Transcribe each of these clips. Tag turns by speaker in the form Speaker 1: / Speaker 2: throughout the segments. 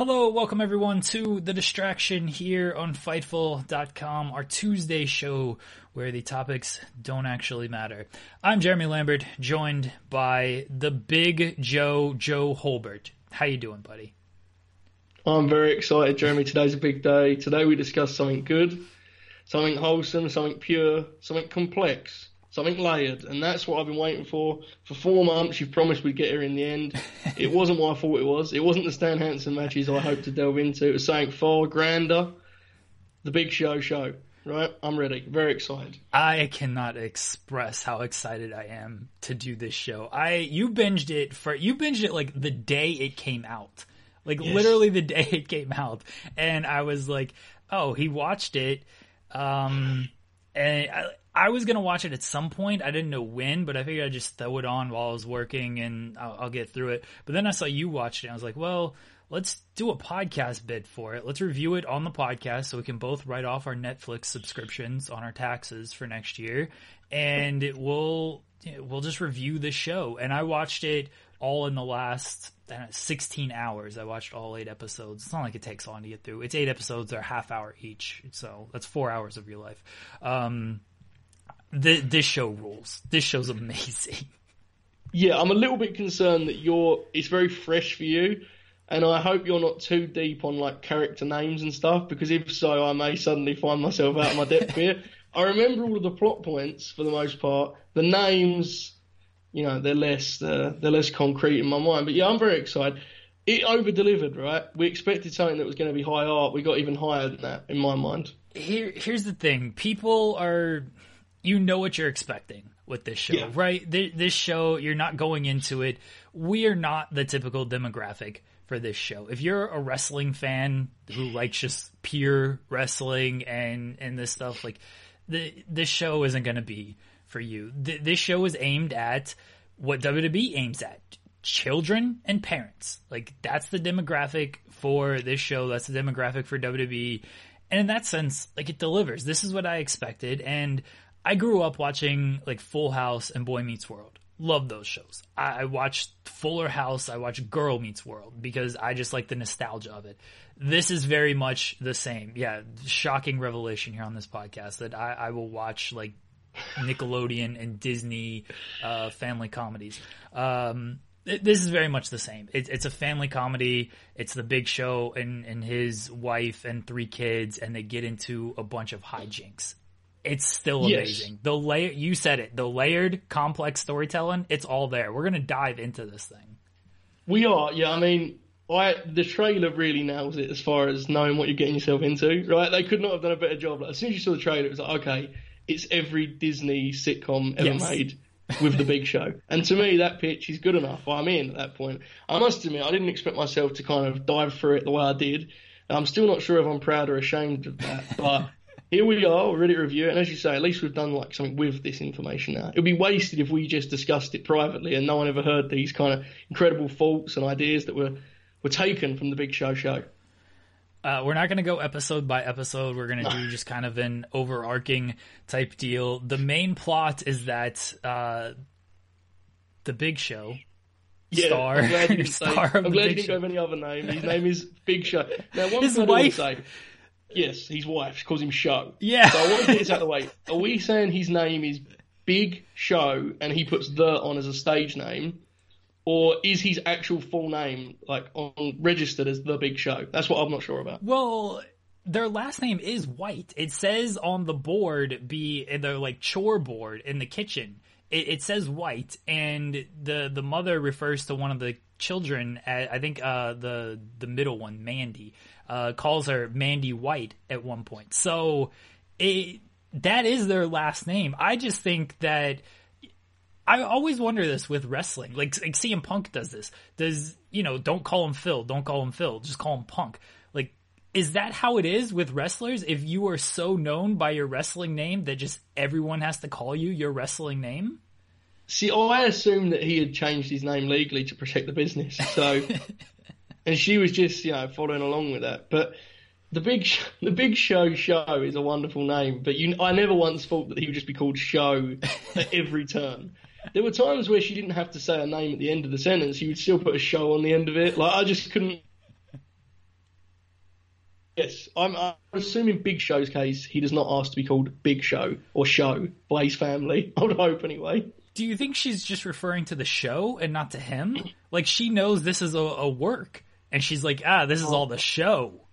Speaker 1: Hello, welcome everyone to The Distraction here on Fightful.com, our Tuesday show where the topics don't actually matter. I'm Jeremy Lambert, joined by the big Joe, Joe Holbert. How you doing, buddy?
Speaker 2: I'm very excited, Jeremy. Today's a big day. Today we discuss something good, something wholesome, something pure, something complex something layered, and that's what I've been waiting for for four months. You've promised we'd get here in the end. It wasn't what I thought it was. It wasn't the Stan Hansen matches I hoped to delve into. It was something far grander. The Big Show show. Right, I'm ready. Very excited.
Speaker 1: I cannot express how excited I am to do this show. I you binged it for you binged it like the day it came out, like yes. literally the day it came out, and I was like, oh, he watched it. Um, and I, I was gonna watch it at some point. I didn't know when, but I figured I'd just throw it on while I was working and I'll, I'll, get through it. But then I saw you watched it. I was like, well, let's do a podcast bid for it. Let's review it on the podcast so we can both write off our Netflix subscriptions on our taxes for next year, and it will we'll just review the show. And I watched it all in the last know, 16 hours. I watched all eight episodes. It's not like it takes long to get through. It's eight episodes. They're half hour each. So that's four hours of your life. Um, the, this show rules. This show's amazing.
Speaker 2: Yeah, I'm a little bit concerned that you're. It's very fresh for you, and I hope you're not too deep on like character names and stuff. Because if so, I may suddenly find myself out of my depth here. I remember all of the plot points for the most part. The names, you know, they're less uh, they're less concrete in my mind. But yeah, I'm very excited. It over delivered, right? We expected something that was going to be high art. We got even higher than that in my mind.
Speaker 1: Here, here's the thing: people are you know what you're expecting with this show, yeah. right? This show, you're not going into it. We are not the typical demographic for this show. If you're a wrestling fan who likes just pure wrestling and and this stuff, like the this show isn't going to be for you. this show is aimed at what WWE aims at: children and parents. Like that's the demographic for this show. That's the demographic for WWE. And in that sense, like it delivers. This is what I expected, and I grew up watching like Full House and Boy Meets World. Love those shows. I, I watched Fuller House. I watched Girl Meets World because I just like the nostalgia of it. This is very much the same. Yeah, shocking revelation here on this podcast that I, I will watch like Nickelodeon and Disney uh, family comedies. Um, this is very much the same. It, it's a family comedy. It's the Big Show and, and his wife and three kids, and they get into a bunch of hijinks it's still amazing. Yes. The layer you said it, the layered complex storytelling, it's all there. We're gonna dive into this thing.
Speaker 2: We are, yeah. I mean, I the trailer really nails it as far as knowing what you're getting yourself into. Right? They could not have done a better job. Like, as soon as you saw the trailer, it was like, okay, it's every Disney sitcom ever yes. made with the Big Show. And to me, that pitch is good enough. I'm in at that point. I must admit, I didn't expect myself to kind of dive through it the way I did. I'm still not sure if I'm proud or ashamed of that, but here we are, we're ready to review it. And as you say, at least we've done like something with this information now. It would be wasted if we just discussed it privately and no one ever heard these kind of incredible faults and ideas that were were taken from the Big Show show.
Speaker 1: Uh, we're not going to go episode by episode. We're going to do just kind of an overarching type deal. The main plot is that uh, the Big Show
Speaker 2: Yeah,
Speaker 1: star,
Speaker 2: I'm glad you didn't
Speaker 1: star
Speaker 2: I'm glad you didn't go with any other name. His name is Big Show. Now, one
Speaker 1: His
Speaker 2: thing I do
Speaker 1: wife-
Speaker 2: say, yes, his wife. She calls him Show.
Speaker 1: Yeah.
Speaker 2: So I want to get this out of the way. Are we saying his name is Big Show and he puts the on as a stage name, or is his actual full name like on registered as the Big Show? That's what I'm not sure about.
Speaker 1: Well, their last name is White. It says on the board, be in the like chore board in the kitchen. It, it says White, and the the mother refers to one of the children. At, I think uh, the the middle one, Mandy, uh, calls her Mandy White at one point. So it that is their last name. I just think that I always wonder this with wrestling. Like, like CM Punk does this. Does you know? Don't call him Phil. Don't call him Phil. Just call him Punk. Like, is that how it is with wrestlers? If you are so known by your wrestling name that just everyone has to call you your wrestling name?
Speaker 2: See, I assumed that he had changed his name legally to protect the business. So, and she was just, you know, following along with that. But the big, the big show show is a wonderful name. But you, I never once thought that he would just be called show at every turn. There were times where she didn't have to say a name at the end of the sentence. She would still put a show on the end of it. Like I just couldn't. Yes, I'm, I'm assuming Big Show's case, he does not ask to be called Big Show or Show by his family. I would hope anyway.
Speaker 1: Do you think she's just referring to the show and not to him? Like she knows this is a, a work, and she's like, ah, this is all the show.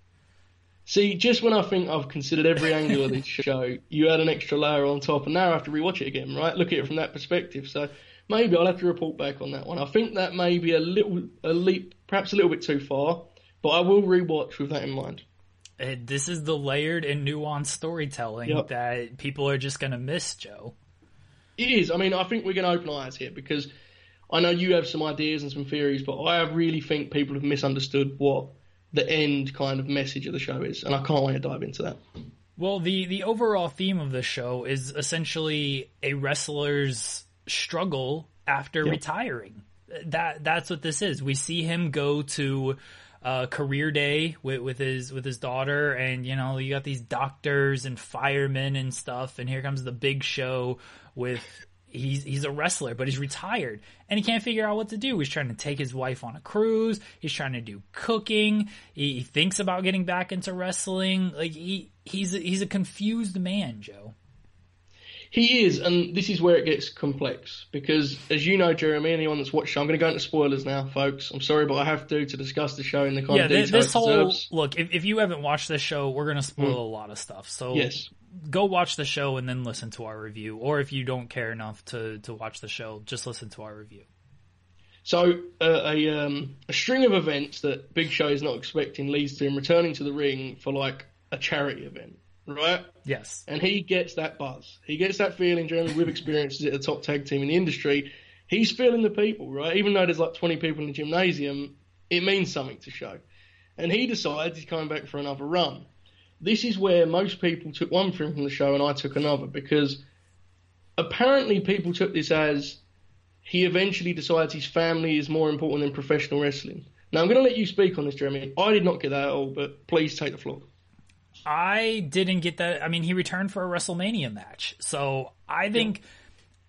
Speaker 2: See, just when I think I've considered every angle of this show, you add an extra layer on top, and now I have to rewatch it again, right? Look at it from that perspective. So maybe I'll have to report back on that one. I think that may be a little, a leap, perhaps a little bit too far, but I will rewatch with that in mind.
Speaker 1: Uh, This is the layered and nuanced storytelling
Speaker 2: Yep.
Speaker 1: that people are just gonna miss, Joe.
Speaker 2: It is. I mean, I think we're going to open eyes here because I know you have some ideas and some theories, but I really think people have misunderstood what the end kind of message of the show is, and I can't wait to dive into that.
Speaker 1: Well, the the overall theme of the show is essentially a wrestler's struggle after retiring. That that's what this is. We see him go to uh, career day with, with his with his daughter, and you know you got these doctors and firemen and stuff, and here comes the big show with. He's he's a wrestler, but he's retired, and he can't figure out what to do. He's trying to take his wife on a cruise. He's trying to do cooking. He, he thinks about getting back into wrestling. Like he he's a, he's a confused man, Joe.
Speaker 2: He is, and this is where it gets complex because, as you know, Jeremy, anyone that's watched, I'm going to go into spoilers now, folks. I'm sorry, but I have to to discuss the show in the kind
Speaker 1: Yeah,
Speaker 2: of detail
Speaker 1: this
Speaker 2: it
Speaker 1: whole look. If, if you haven't watched this show, we're gonna spoil a lot of stuff. So
Speaker 2: Yes.
Speaker 1: Go watch the show and then listen to our review. Or if you don't care enough to to watch the show, just listen to our review.
Speaker 2: So uh, a um, a string of events that Big Show is not expecting leads to him returning to the ring for like a charity event, right?
Speaker 1: Yes.
Speaker 2: and he gets that buzz. He gets that feeling, Jeremy, with experiences at a top tag team in the industry. He's feeling the people, right? Even though there's like 20 people in the gymnasium, it means something to show. And he decides he's coming back for another run. This is where most people took one thing from the show and I took another because apparently people took this as he eventually decides his family is more important than professional wrestling. Now, I'm going to let you speak on this, Jeremy. I did not get that at all, but please take the floor.
Speaker 1: I didn't get that. I mean, he returned for a WrestleMania match, so I think,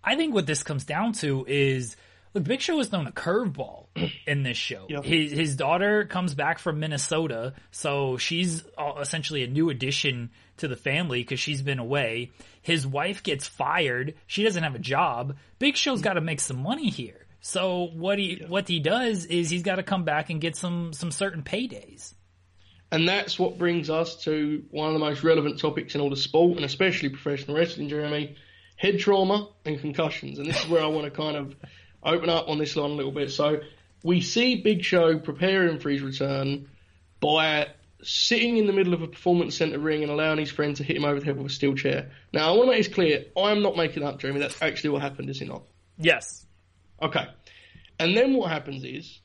Speaker 1: I think what this comes down to is, look, Big Show is thrown a curveball in this show.
Speaker 2: Yeah.
Speaker 1: His his daughter comes back from Minnesota, so she's uh, essentially a new addition to the family because she's been away. His wife gets fired; she doesn't have a job. Big Show's got to make some money here. So what he what he does is he's got to come back and get some some certain paydays.
Speaker 2: And that's what brings us to one of the most relevant topics in all the sport, and especially professional wrestling, Jeremy head trauma and concussions. And this is where I want to kind of open up on this line a little bit. So we see Big Show preparing for his return by sitting in the middle of a performance center ring and allowing his friend to hit him over the head with a steel chair. Now, I want to make this clear I'm not making up, Jeremy. That's actually what happened, is it not?
Speaker 1: Yes.
Speaker 2: Okay. And then what happens is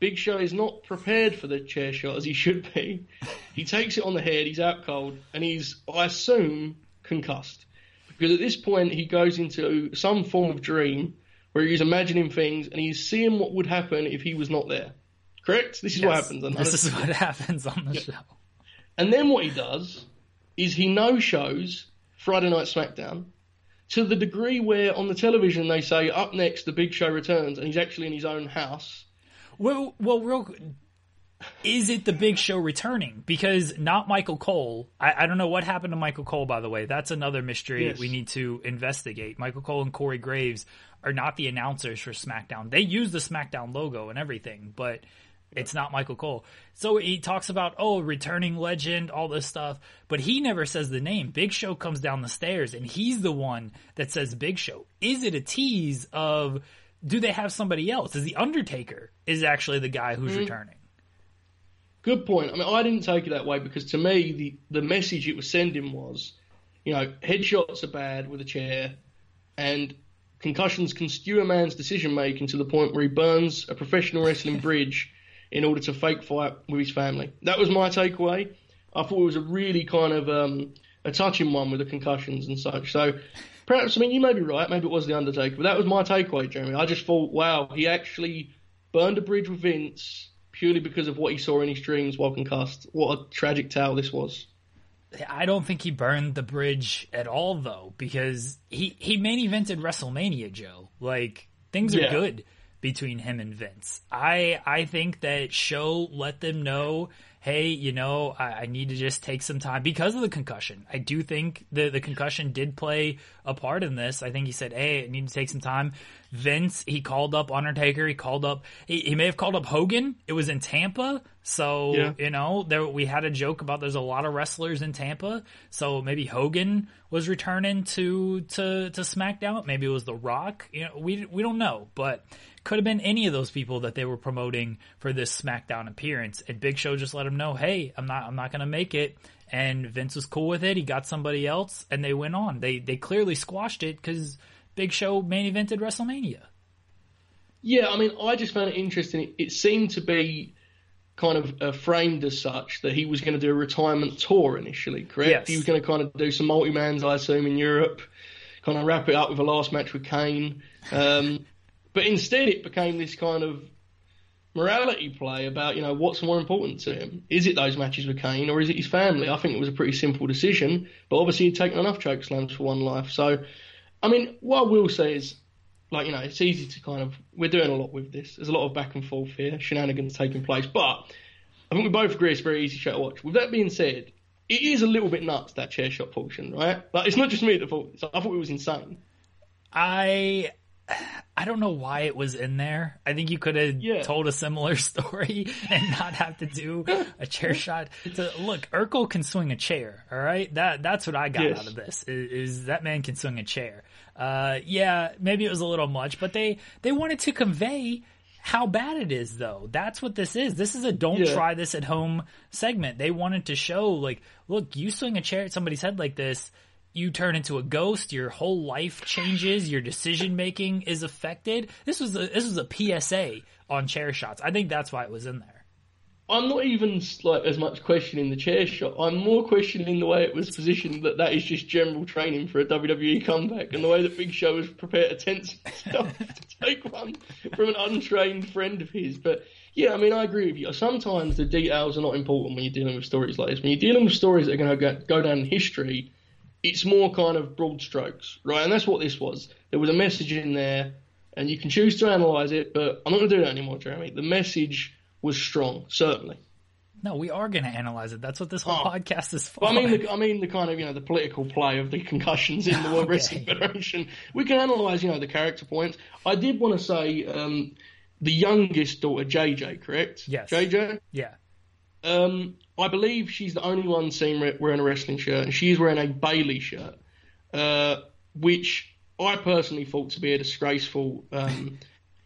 Speaker 2: Big Show is not prepared for the chair shot as he should be. He takes it on the head, he's out cold, and he's, I assume, concussed. Because at this point, he goes into some form of dream where he's imagining things and he's seeing what would happen if he was not there. Correct? This is what
Speaker 1: Yes.
Speaker 2: happens. And
Speaker 1: This is what happens on the show.
Speaker 2: And then what he does is he no shows Friday Night SmackDown to the degree where on the television they say up next the Big Show returns, and he's actually in his own house.
Speaker 1: Well, well, real. Is it the Big Show returning? Because not Michael Cole. I, I don't know what happened to Michael Cole. By the way, that's another mystery
Speaker 2: Yes.
Speaker 1: we need to investigate. Michael Cole and Corey Graves are not the announcers for SmackDown. They use the SmackDown logo and everything, but it's not Michael Cole. So he talks about oh, returning legend, all this stuff, but he never says the name. Big Show comes down the stairs, and he's the one that says Big Show. Is it a tease of? Do they have somebody else? Is the Undertaker is actually the guy who's mm. returning?
Speaker 2: Good point. I mean, I didn't take it that way because to me, the, the message it was sending was, you know, headshots are bad with a chair, and concussions can skew a man's decision making to the point where he burns a professional wrestling bridge in order to fake fight with his family. That was my takeaway. I thought it was a really kind of um, a touching one with the concussions and such. So perhaps, I mean, you may be right. Maybe it was the Undertaker, but that was my takeaway, Jeremy. I just thought, wow, he actually burned a bridge with Vince purely because of what he saw in his dreams concussed. What a tragic tale this was.
Speaker 1: I don't think he burned the bridge at all, though, because he he main evented WrestleMania, Joe. Like things are
Speaker 2: Yeah.
Speaker 1: good between him and Vince. I I think that show let them know, hey, you know, I, I need to just take some time because of the concussion. I do think the the concussion did play a part in this. I think he said, hey, I need to take some time. Vince, he called up Undertaker. He called up. He, he may have called up Hogan. It was in Tampa, so
Speaker 2: Yeah.
Speaker 1: you know there we had a joke about there's a lot of wrestlers in Tampa, so maybe Hogan was returning to to to SmackDown. Maybe it was The Rock. You know, we we don't know, but could have been any of those people that they were promoting for this SmackDown appearance. And Big Show just let him know, hey, I'm not I'm not gonna make it. And Vince was cool with it. He got somebody else, and they went on. They they clearly squashed it because Big Show main evented WrestleMania.
Speaker 2: Yeah, I mean, I just found it interesting. It, it seemed to be kind of uh, framed as such that he was going to do a retirement tour initially, correct?
Speaker 1: Yes.
Speaker 2: He was going to kind of do some multi-mans, I assume, in Europe, kind of wrap it up with a last match with Kane. Um, but instead, it became this kind of morality play about, you know, what's more important to him. Is it those matches with Kane or is it his family? I think it was a pretty simple decision, but obviously he'd taken enough choke slams for one life. So, I mean, what I will say is, like, you know, it's easy to kind of, we're doing a lot with this. There's a lot of back and forth here, shenanigans taking place, but I think we both agree it's a very easy show to watch. With that being said, it is a little bit nuts, that chair shot portion, right? Like, it's not just me that thought, I thought it was insane.
Speaker 1: I I don't know why it was in there. I think you could have
Speaker 2: Yeah.
Speaker 1: told a similar story and not have to do a chair shot. So, look, Urkel can swing a chair. All right, that that's what I got
Speaker 2: Yes.
Speaker 1: out of this. Is, is that man can swing a chair? Uh, yeah, maybe it was a little much, but they they wanted to convey how bad it is though. That's what this is. This is a don't
Speaker 2: Yeah.
Speaker 1: try this at home segment. They wanted to show like, look, you swing a chair at somebody's head like this, you turn into a ghost, your whole life changes, your decision making is affected. This was a this was a PSA on chair shots. I think that's why it was in there.
Speaker 2: I'm not even like as much questioning the chair shot. I'm more questioning the way it was positioned. That that is just general training for a WWE comeback, and the way that Big Show was prepared to tense himself to take one from an untrained friend of his. But yeah, I mean, I agree with you. Sometimes the details are not important when you're dealing with stories like this. When you're dealing with stories that are going to go, go down in history, it's more kind of broad strokes, right? And that's what this was. There was a message in there, and you can choose to analyze it, but I'm not going to do that anymore, Jeremy. The message was strong, certainly.
Speaker 1: No, we are going to analyze it. That's what this whole
Speaker 2: Oh.
Speaker 1: podcast is for.
Speaker 2: But I mean, the, I mean the kind of you know the political play of the concussions in the World
Speaker 1: Okay.
Speaker 2: Wrestling Federation. We can analyse you know the character points. I did want to say um, the youngest daughter, JJ, correct?
Speaker 1: Yes.
Speaker 2: JJ.
Speaker 1: yeah.
Speaker 2: Um, I believe she's the only one seen re- wearing a wrestling shirt, and she's wearing a Bayley shirt, uh, which I personally thought to be a disgraceful um,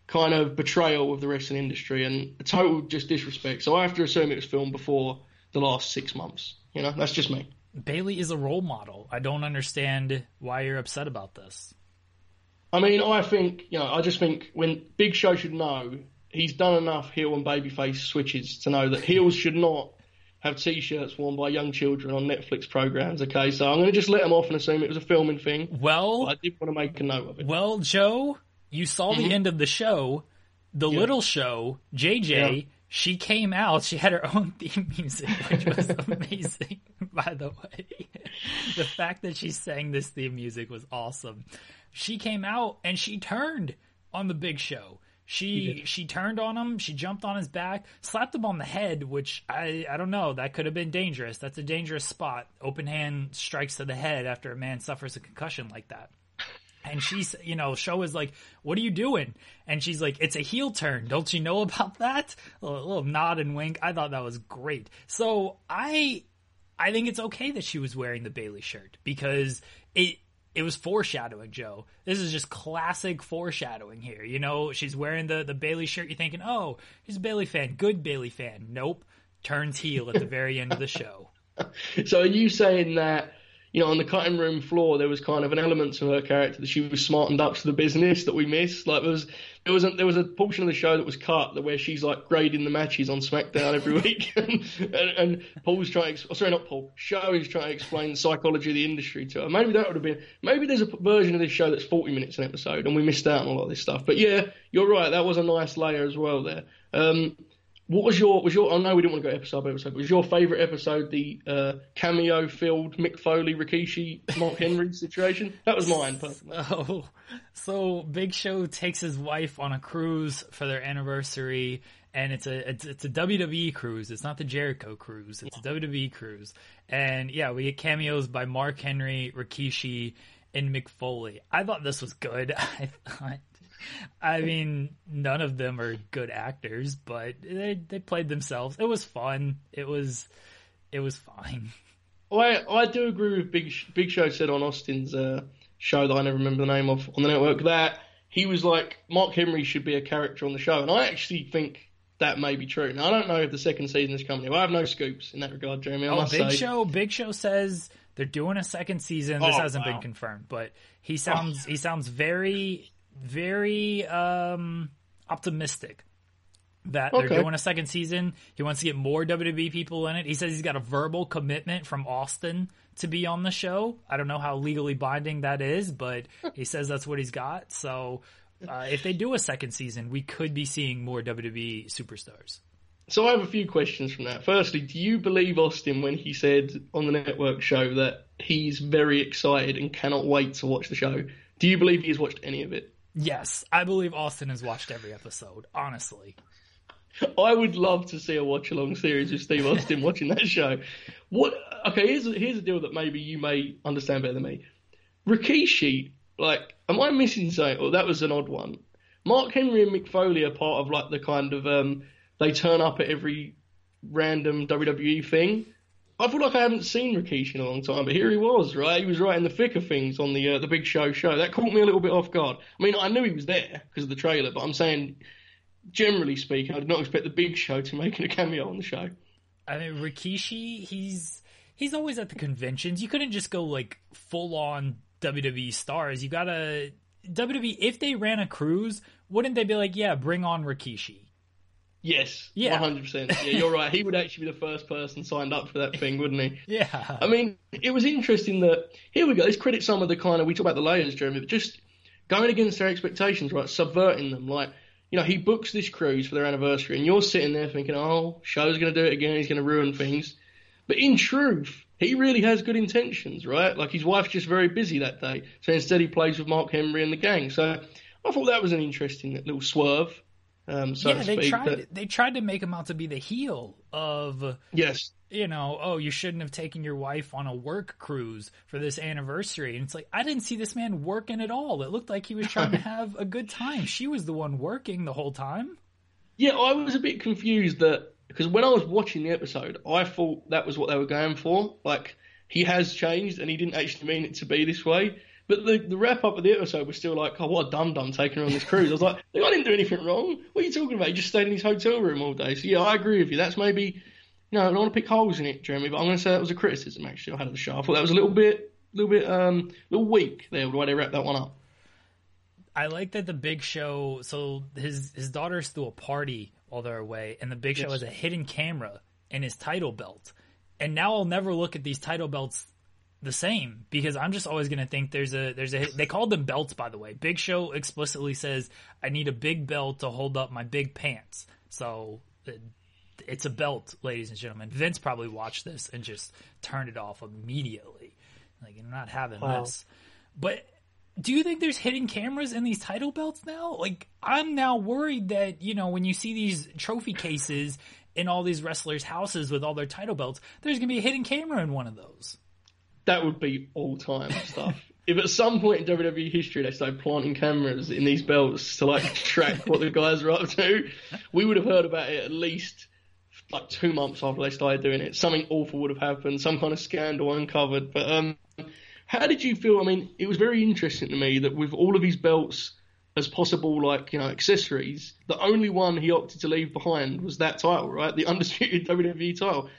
Speaker 2: kind of betrayal of the wrestling industry and a total just disrespect. So I have to assume it was filmed before the last six months. You know, that's just me.
Speaker 1: Bayley is a role model. I don't understand why you're upset about this.
Speaker 2: I mean, I think you know, I just think when Big Show should know he's done enough heel and babyface switches to know that heels should not have T-shirts worn by young children on Netflix programs. Okay, so I'm going to just let them off and assume it was a filming thing.
Speaker 1: Well,
Speaker 2: I did want to make a note of it.
Speaker 1: Well, Joe, you saw
Speaker 2: Mm-hmm.
Speaker 1: the end of the show. The little show, JJ,
Speaker 2: Yeah.
Speaker 1: she came out. She had her own theme music, which was amazing. By the way, the fact that she sang this theme music was awesome. She came out and she turned on the Big Show. She she turned on him. She jumped on his back, slapped him on the head, which I I don't know. That could have been dangerous. That's a dangerous spot. Open hand strikes to the head after a man suffers a concussion like that. And she's, you know, show is like, "What are you doing?" And she's like, "It's a heel turn. Don't you know about that?" A little, little nod and wink. I thought that was great. So I, I think it's okay that she was wearing the Bayley shirt because it it was foreshadowing, Joe. This is just classic foreshadowing here. You know, she's wearing the the Bayley shirt. You're thinking, "Oh, she's a Bayley fan. Good Bayley fan." Nope, turns heel at the very end of the show.
Speaker 2: So are you saying that you know, on the cutting room floor, there was kind of an element to her character that she was smartened up to the business that we missed. Like there was there was a, there was a portion of the show that was cut that where she's like grading the matches on SmackDown every week, and, and, and Paul's trying. To, oh, sorry, not Paul. Show is trying to explain the psychology of the industry to her. Maybe that would have been. Maybe there's a version of this show that's 40 minutes an episode, and we missed out on a lot of this stuff. But yeah, you're right. That was a nice layer as well there. Um, what was your was your? I know we didn't want to go episode by episode. was your favourite episode the uh, cameo filled Mick Foley, Rikishi, Mark Henry situation? That was mine. Personally.
Speaker 1: Oh, so Big Show takes his wife on a cruise for their anniversary, and it's a it's, it's a WWE cruise. It's not the Jericho cruise. It's a WWE cruise, and yeah, we get cameos by Mark Henry, Rikishi, and Mick Foley. I thought this was good. I thought I mean, none of them are good actors, but they they played themselves. It was fun. It was it was fine.
Speaker 2: I I do agree with Big Big Show said on Austin's uh, show that I never remember the name of on the network that he was like Mark Henry should be a character on the show, and I actually think that may be true. Now I don't know if the second season is coming. I have no scoops in that regard, Jeremy. I
Speaker 1: oh, Big
Speaker 2: say.
Speaker 1: Show Big Show says they're doing a second season. This oh, hasn't wow. been confirmed, but he sounds oh. he sounds very very um, optimistic that okay. they're doing a second season. He wants to get more WWE people in it. He says he's got a verbal commitment from Austin to be on the show. I don't know how legally binding that is, but he says that's what he's got. So uh, if they do a second season, we could be seeing more WWE superstars.
Speaker 2: So I have a few questions from that. Firstly, do you believe Austin when he said on the network show that he's very excited and cannot wait to watch the show? Do you believe he's watched any of it?
Speaker 1: Yes, I believe Austin has watched every episode. Honestly,
Speaker 2: I would love to see a watch along series with Steve Austin watching that show. What? Okay, here's a, here's a deal that maybe you may understand better than me. Rikishi, like, am I missing something? Or that was an odd one. Mark Henry and Mick Foley are part of like the kind of um, they turn up at every random WWE thing. I feel like I haven't seen Rikishi in a long time, but here he was, right? He was right in the thick of things on the uh, the Big Show show. That caught me a little bit off guard. I mean, I knew he was there because of the trailer, but I'm saying, generally speaking, I did not expect the Big Show to make a cameo on the show.
Speaker 1: I mean, Rikishi, he's he's always at the conventions. You couldn't just go like full on WWE stars. You gotta WWE. If they ran a cruise, wouldn't they be like, yeah, bring on Rikishi?
Speaker 2: Yes, yeah, one hundred percent. Yeah, you're right. He would actually be the first person signed up for that thing, wouldn't he?
Speaker 1: yeah.
Speaker 2: I mean, it was interesting that here we go. Let's credit some of the kind of we talk about the layers, Jeremy, but just going against their expectations, right? Subverting them, like you know, he books this cruise for their anniversary, and you're sitting there thinking, "Oh, show's going to do it again. He's going to ruin things." But in truth, he really has good intentions, right? Like his wife's just very busy that day, so instead he plays with Mark Henry and the gang. So I thought that was an interesting little swerve. Um, so
Speaker 1: yeah, they speak, tried. But... They tried to make him out to be the heel of.
Speaker 2: Yes.
Speaker 1: You know, oh, you shouldn't have taken your wife on a work cruise for this anniversary. And it's like I didn't see this man working at all. It looked like he was trying to have a good time. She was the one working the whole time.
Speaker 2: Yeah, I was a bit confused that because when I was watching the episode, I thought that was what they were going for. Like he has changed, and he didn't actually mean it to be this way. But the, the wrap up of the episode was still like, oh, what a dum dum taking her on this cruise. I was like, I didn't do anything wrong. What are you talking about? He just stayed in his hotel room all day. So yeah, I agree with you. That's maybe, you know, I don't want to pick holes in it, Jeremy, but I'm going to say that was a criticism actually I had of the show. I thought that was a little bit, a little bit, um, a little weak there the way they wrapped that one up.
Speaker 1: I like that the Big Show. So his his daughters threw a party while they're away, and the Big Show has a hidden camera in his title belt. And now I'll never look at these title belts the same because I'm just always going to think there's a there's a they called them belts by the way. Big Show explicitly says I need a big belt to hold up my big pants. So uh, it's a belt, ladies and gentlemen. Vince probably watched this and just turned it off immediately. Like, I'm not having wow. this. But do you think there's hidden cameras in these title belts now? Like, I'm now worried that, you know, when you see these trophy cases in all these wrestlers' houses with all their title belts, there's going to be a hidden camera in one of those.
Speaker 2: That would be all time stuff. if at some point in WWE history they started planting cameras in these belts to like track what the guys are up to, we would have heard about it at least like two months after they started doing it. Something awful would have happened, some kind of scandal uncovered. But um, how did you feel? I mean, it was very interesting to me that with all of his belts as possible, like you know, accessories, the only one he opted to leave behind was that title, right? The undisputed WWE title.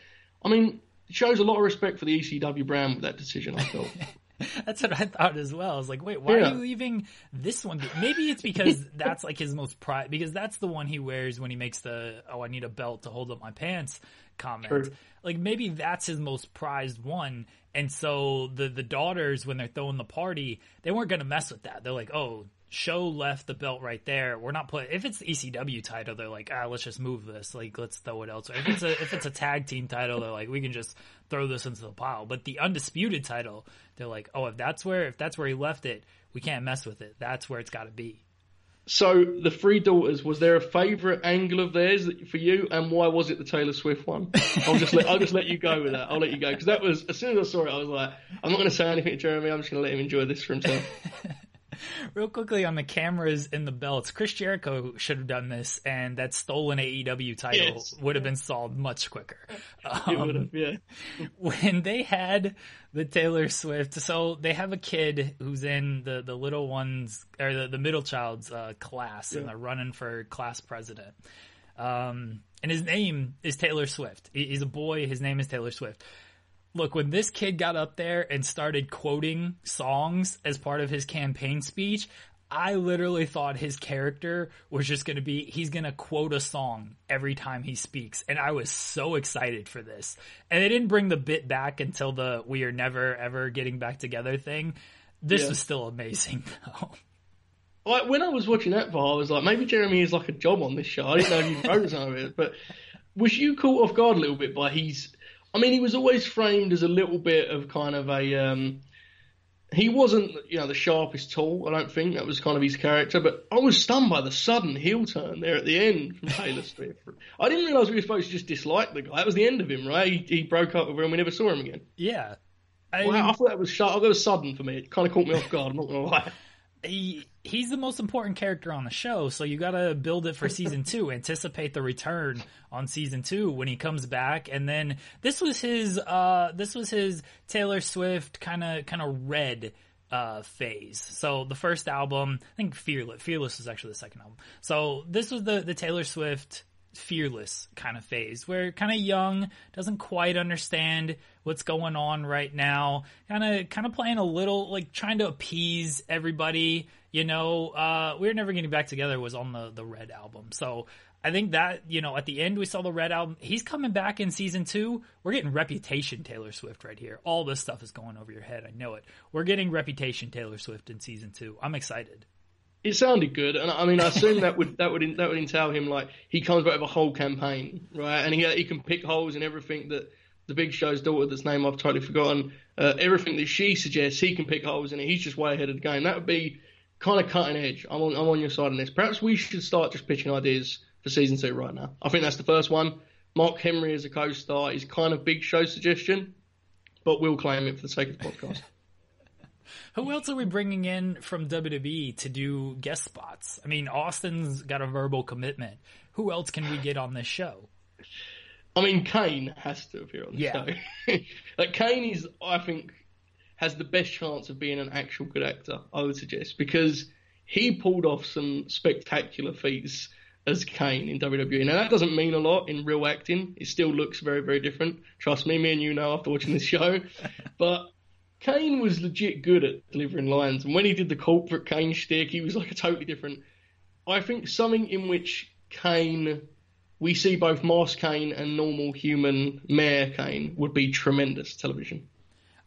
Speaker 2: I mean, it shows a lot of respect for the ECW brand with that decision. I felt.
Speaker 1: That's what I thought as well. I was like, wait, why yeah. are you leaving this one? Maybe it's because that's like his most pride, because that's the one he wears when he makes the, oh, I need a belt to hold up my pants comment. True. Like maybe that's his most prized one. And so the, the daughters, when they're throwing the party, they weren't going to mess with that. They're like, oh, show left the belt right there. We're not putting if it's the ECW title, they're like, ah, let's just move this. Like, let's throw it elsewhere. If it's a if it's a tag team title, they're like, we can just throw this into the pile. But the undisputed title, they're like, oh, if that's where if that's where he left it, we can't mess with it. That's where it's got to be.
Speaker 2: So the three daughters, was there a favourite angle of theirs for you, and why was it the Taylor Swift one? I'll just let I'll just let you go with that. I'll let you go because that was as soon as I saw it, I was like, I'm not going to say anything to Jeremy. I'm just going to let him enjoy this for himself.
Speaker 1: Real quickly on the cameras in the belts, Chris Jericho should have done this, and that stolen AEW title yes. would have been solved much quicker.
Speaker 2: Um, would have, yeah.
Speaker 1: when they had the Taylor Swift, so they have a kid who's in the, the little one's or the, the middle child's uh, class, yeah. and they're running for class president. Um, and his name is Taylor Swift. He's a boy. His name is Taylor Swift look, when this kid got up there and started quoting songs as part of his campaign speech, I literally thought his character was just going to be, he's going to quote a song every time he speaks. And I was so excited for this. And they didn't bring the bit back until the we are never ever getting back together thing. This yeah. was still amazing though.
Speaker 2: Like when I was watching that part, I was like, maybe Jeremy is like a job on this show. I didn't know if he wrote some of it. But was you caught off guard a little bit by his I mean, he was always framed as a little bit of kind of a. Um, he wasn't, you know, the sharpest tool. I don't think that was kind of his character. But I was stunned by the sudden heel turn there at the end from Taylor Swift. I didn't realize we were supposed to just dislike the guy. That was the end of him, right? He, he broke up with her and we never saw him again.
Speaker 1: Yeah.
Speaker 2: I, well, I thought that was sharp. That was sudden for me. It kind of caught me off guard. I'm not gonna lie
Speaker 1: he he's the most important character on the show, so you got to build it for season two. Anticipate the return on season two when he comes back, and then this was his uh this was his Taylor Swift kind of kind of red uh phase. So the first album, I think Fearless, Fearless was actually the second album. So this was the the Taylor Swift fearless kind of phase where kind of young doesn't quite understand what's going on right now kind of kind of playing a little like trying to appease everybody you know? Uh we're never getting back together was on the the red album. So i think that you know at the end we saw the red album. He's coming back in season two. We're getting reputation taylor swift right here. All this stuff is going over your head. I know it. We're getting reputation taylor swift in season two. I'm excited
Speaker 2: it sounded good, and I mean, I assume that would that would that would entail him like he comes back with a whole campaign, right? And he he can pick holes in everything that the Big Show's daughter, that's name I've totally forgotten, uh, everything that she suggests, he can pick holes in it. He's just way ahead of the game. That would be kind of cutting edge. I'm on I'm on your side on this. Perhaps we should start just pitching ideas for season two right now. I think that's the first one. Mark Henry as a co-star is kind of Big Show suggestion, but we'll claim it for the sake of the podcast.
Speaker 1: Who else are we bringing in from WWE to do guest spots? I mean, Austin's got a verbal commitment. Who else can we get on this show?
Speaker 2: I mean, Kane has to appear on the yeah. show. like Kane is, I think, has the best chance of being an actual good actor. I would suggest because he pulled off some spectacular feats as Kane in WWE. Now that doesn't mean a lot in real acting. It still looks very, very different. Trust me, me and you know after watching this show. but Kane was legit good at delivering lines, and when he did the corporate Kane shtick, he was like a totally different. I think something in which Kane, we see both Mask Kane and normal human Mayor Kane would be tremendous television.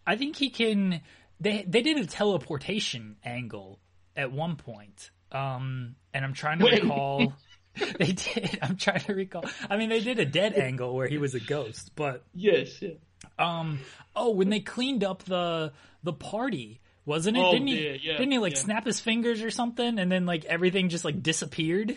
Speaker 1: I think he can. They they did a teleportation angle at one point, um, and I'm trying to when? recall. they did. I'm trying to recall. I mean, they did a dead angle where he was a ghost, but
Speaker 2: yes, yeah.
Speaker 1: Um. Oh, when they cleaned up the the party, wasn't it?
Speaker 2: Oh,
Speaker 1: didn't he?
Speaker 2: yeah, yeah,
Speaker 1: didn't he like
Speaker 2: yeah.
Speaker 1: snap his fingers or something, and then like everything just like disappeared?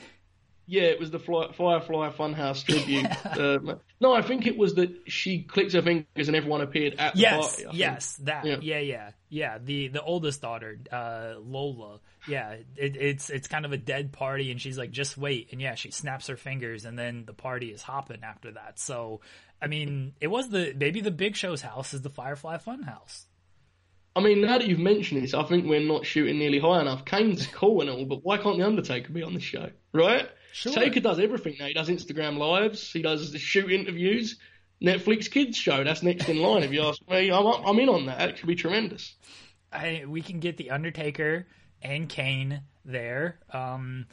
Speaker 2: Yeah, it was the Fly, Firefly Funhouse tribute. uh, no, I think it was that she clicked her fingers and everyone appeared at the
Speaker 1: Yes,
Speaker 2: party. I think.
Speaker 1: yes, that. Yeah.
Speaker 2: Yeah.
Speaker 1: yeah, yeah, The the oldest daughter, uh, Lola. Yeah, it, it's it's kind of a dead party, and she's like, just wait, and yeah, she snaps her fingers, and then the party is hopping after that. So, I mean, it was the maybe the Big Show's house is the Firefly Funhouse.
Speaker 2: I mean, now that you've mentioned this, I think we're not shooting nearly high enough. Kane's cool and all, but why can't the Undertaker be on the show, right?
Speaker 1: Sure.
Speaker 2: Taker does everything now. He does Instagram lives. He does the shoot interviews. Netflix kids show. That's next in line. If you ask me, I'm, I'm in on that. It could be tremendous.
Speaker 1: I, we can get the Undertaker and Kane there. Um,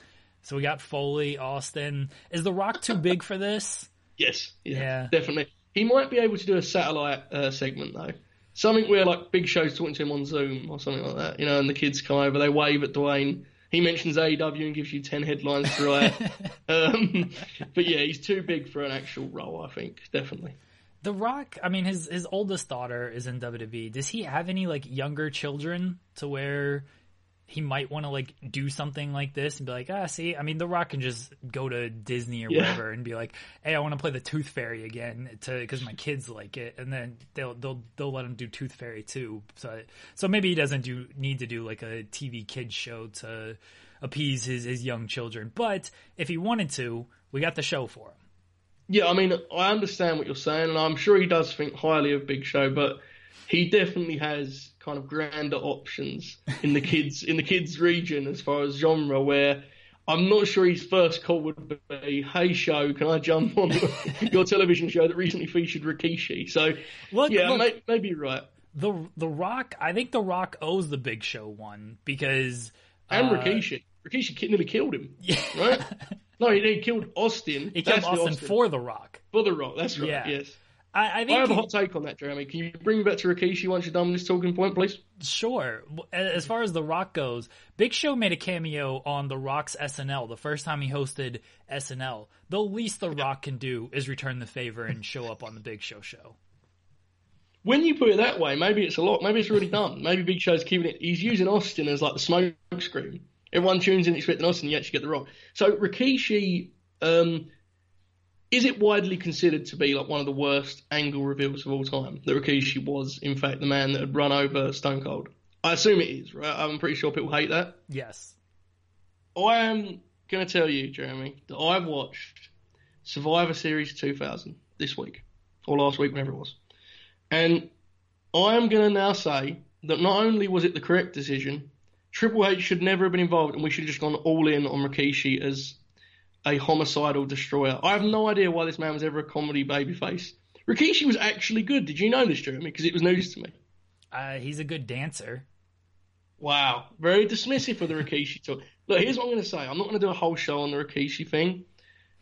Speaker 1: so we got Foley, Austin. Is The Rock too big for this?
Speaker 2: Yes, yeah,
Speaker 1: Yeah.
Speaker 2: definitely. He might be able to do a satellite uh, segment though. Something where like Big Show's talking to him on Zoom or something like that, you know, and the kids come over, they wave at Dwayne. He mentions AEW and gives you ten headlines to write. um, but yeah, he's too big for an actual role. I think definitely.
Speaker 1: The Rock, I mean, his his oldest daughter is in WWE. Does he have any like younger children to where he might want to like do something like this and be like, ah, see, I mean, The Rock can just go to Disney or
Speaker 2: Yeah.
Speaker 1: whatever and be like, hey, I want to play the Tooth Fairy again to because my kids like it, and then they'll they'll they'll let him do Tooth Fairy too. So so maybe he doesn't do need to do like a TV kids show to appease his his young children. But if he wanted to, we got the show for him.
Speaker 2: Yeah, I mean, I understand what you're saying, and I'm sure he does think highly of Big Show, but he definitely has kind of grander options in the kids in the kids region as far as genre. Where I'm not sure his first call would be, "Hey, show, can I jump on your television show that recently featured Rikishi?" So,
Speaker 1: Look,
Speaker 2: yeah,
Speaker 1: look.
Speaker 2: may, maybe you're right.
Speaker 1: The The Rock, I think The Rock owes the Big Show one because
Speaker 2: And
Speaker 1: uh,
Speaker 2: Rikishi, Rikishi ki- nearly killed him,
Speaker 1: Yeah,
Speaker 2: right? no, he, he killed Austin.
Speaker 1: he killed
Speaker 2: the
Speaker 1: Austin for The Rock.
Speaker 2: for the Rock. That's right.
Speaker 1: Yeah.
Speaker 2: Yes.
Speaker 1: I, I
Speaker 2: I have a hot take on that, Jeremy. Can you bring me back to Rikishi once you're done with this talking point, please?
Speaker 1: sure. As far as The Rock goes, Big Show made a cameo on The Rock's SNL the first time he hosted SNL. The least The Rock can do is return the favor and show up on the Big Show show.
Speaker 2: When you put it that way, maybe it's a lot. Maybe it's already done. Maybe Big Show's keeping it. He's using Austin as like the smoke screen. Everyone tunes in expecting Austin, you actually get the Rock. So Rikishi, um, is it widely considered to be like one of the worst angle reveals of all time? That Rikishi was, in fact, the man that had run over Stone Cold. I assume it is, right? I'm pretty sure people hate that.
Speaker 1: Yes.
Speaker 2: I am going to tell you, Jeremy, that I've watched Survivor Series 2000 this week, or last week, whenever it was. And I am going to now say that not only was it the correct decision, Triple H should never have been involved, and we should have just gone all in on Rikishi as a homicidal destroyer. I have no idea why this man was ever a comedy babyface. Rikishi was actually good. Did you know this, Jeremy? Because it was news to me.
Speaker 1: Uh, he's a good dancer.
Speaker 2: Wow, very dismissive of the Rikishi talk. Look, here's what I'm going to say. I'm not going to do a whole show on the Rikishi thing.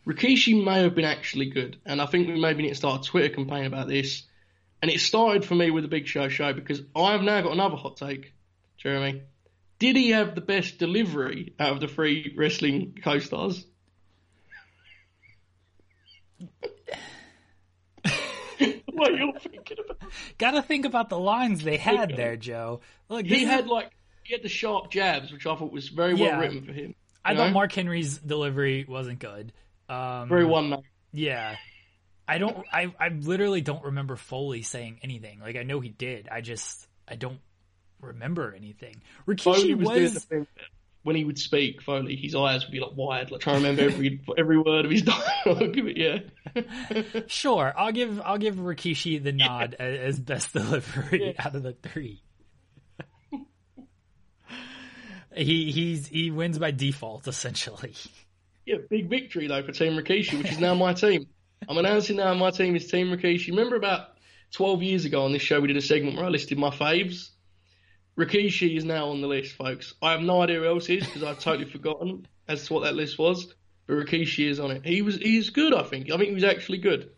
Speaker 2: Rikishi may have been actually good, and I think we maybe need to start a Twitter campaign about this. And it started for me with the Big Show show because I have now got another hot take, Jeremy. Did he have the best delivery out of the three wrestling co-stars? what you're thinking about?
Speaker 1: Got to think about the lines they had there, Joe. Look,
Speaker 2: He had like he had the sharp jabs, which I thought was very
Speaker 1: Yeah.
Speaker 2: well written for him.
Speaker 1: I
Speaker 2: you
Speaker 1: thought? Mark Henry's delivery wasn't good. Um,
Speaker 2: Very one note.
Speaker 1: Yeah. I don't I, I literally don't remember Foley saying anything. Like I know he did. I just I don't remember anything. Rikishi
Speaker 2: Foley was,
Speaker 1: was,
Speaker 2: the thing that when he would speak. Foley, his eyes would be like wide, like trying to remember every every word of his dialogue. But yeah,
Speaker 1: sure. I'll give I'll give Rikishi the nod a- as best delivery out of the three. he he's he wins by default essentially.
Speaker 2: yeah, big victory though for Team Rikishi, which is now my team. I'm announcing now my team is Team Rikishi. Remember about 12 years ago on this show we did a segment where I listed my faves. Rikishi is now on the list, folks. I have no idea who else is because I've totally forgotten as to what that list was. But Rikishi is on it. He was he's good, I think. I think he was actually good.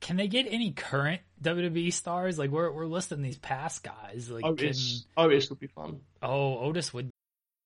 Speaker 1: Can they get any current WWE stars? Like we're we're listing these past guys. Like
Speaker 2: Otis,
Speaker 1: can,
Speaker 2: Otis oh, would be fun.
Speaker 1: oh Otis would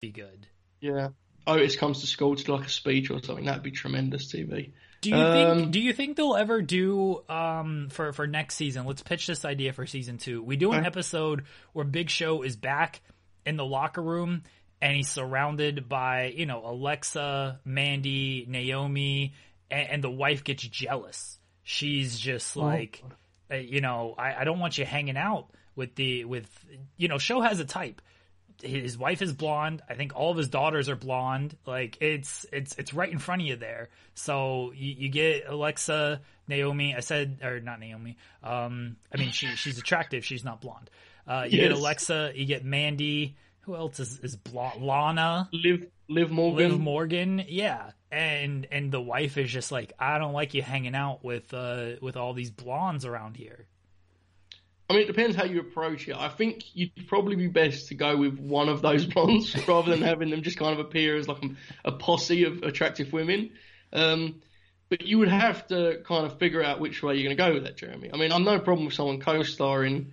Speaker 1: Be good.
Speaker 2: Yeah. Otis comes to school to do like a speech or something. That'd be tremendous TV.
Speaker 1: Do you um, think? Do you think they'll ever do um, for for next season? Let's pitch this idea for season two. We do an okay. episode where Big Show is back in the locker room and he's surrounded by you know Alexa, Mandy, Naomi, and, and the wife gets jealous. She's just oh. like, oh. you know, I, I don't want you hanging out with the with you know. Show has a type his wife is blonde. I think all of his daughters are blonde. Like it's it's it's right in front of you there. So you, you get Alexa, Naomi. I said or not Naomi. Um, I mean she she's attractive. She's not blonde. Uh, you yes. get Alexa. You get Mandy. Who else is is blonde? Lana.
Speaker 2: Liv Liv Morgan.
Speaker 1: Liv Morgan. Yeah. And and the wife is just like I don't like you hanging out with uh with all these blondes around here.
Speaker 2: I mean, it depends how you approach it. I think you'd probably be best to go with one of those blondes rather than having them just kind of appear as like a, a posse of attractive women. Um, but you would have to kind of figure out which way you're going to go with that, Jeremy. I mean, I'm no problem with someone co-starring,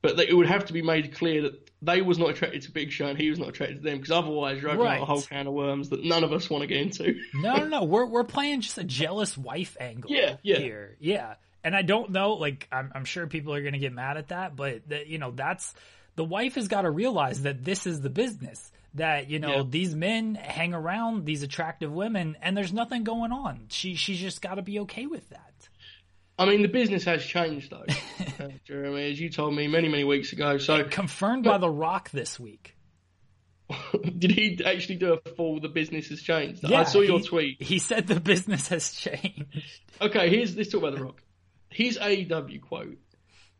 Speaker 2: but it would have to be made clear that they was not attracted to Big Show and he was not attracted to them, because otherwise you're opening right. a whole can of worms that none of us want to get into.
Speaker 1: no, no, no. We're we're playing just a jealous wife angle.
Speaker 2: Yeah, yeah.
Speaker 1: Here, yeah and I don't know, like I'm, I'm sure people are going to get mad at that, but that you know that's the wife has got to realize that this is the business. That you know yeah. these men hang around these attractive women, and there's nothing going on. She she's just got to be okay with that.
Speaker 2: I mean, the business has changed though, uh, Jeremy, as you told me many many weeks ago. So
Speaker 1: confirmed but, by The Rock this week.
Speaker 2: Did he actually do a full "the business has changed"?
Speaker 1: Yeah,
Speaker 2: I saw your
Speaker 1: he,
Speaker 2: tweet.
Speaker 1: He said the business has changed.
Speaker 2: Okay, here's let's talk about The Rock his AEW quote,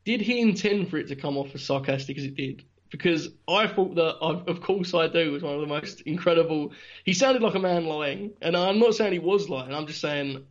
Speaker 2: did he intend for it to come off as sarcastic as it did? Because I thought that, of course I do, was one of the most incredible. He sounded like a man lying, and I'm not saying he was lying. I'm just saying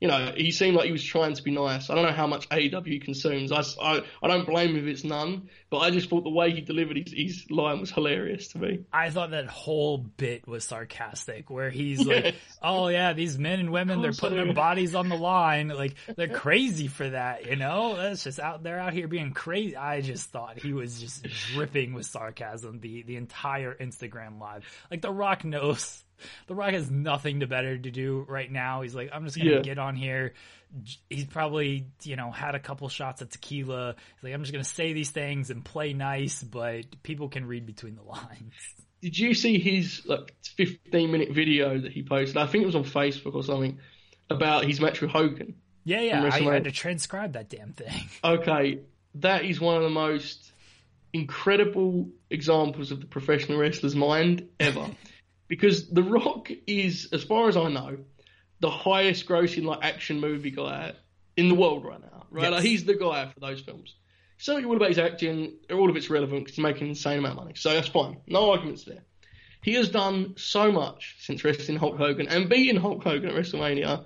Speaker 2: you know, he seemed like he was trying to be nice. I don't know how much AEW consumes. I, I, I don't blame him if it's none, but I just thought the way he delivered his, his line was hilarious to me.
Speaker 1: I thought that whole bit was sarcastic, where he's yes. like, "Oh yeah, these men and women, they're putting their bodies on the line. Like they're crazy for that, you know. That's just out there out here being crazy." I just thought he was just dripping with sarcasm the the entire Instagram live. Like The Rock knows the Rock has nothing to better to do right now. He's like, I'm just gonna yeah. get on here. He's probably, you know, had a couple shots of tequila. He's like, I'm just gonna say these things and play nice, but people can read between the lines.
Speaker 2: Did you see his like 15 minute video that he posted? I think it was on Facebook or something about his match with Hogan.
Speaker 1: Yeah, yeah. I had to transcribe that damn thing.
Speaker 2: Okay, that is one of the most incredible examples of the professional wrestler's mind ever because The Rock is, as far as I know, the highest grossing like action movie guy in the world right now. Right, yes. like, he's the guy for those films. So all about his acting, all of it's relevant because he's making an insane amount of money. So that's fine, no arguments there. He has done so much since wrestling Hulk Hogan and beating Hulk Hogan at WrestleMania,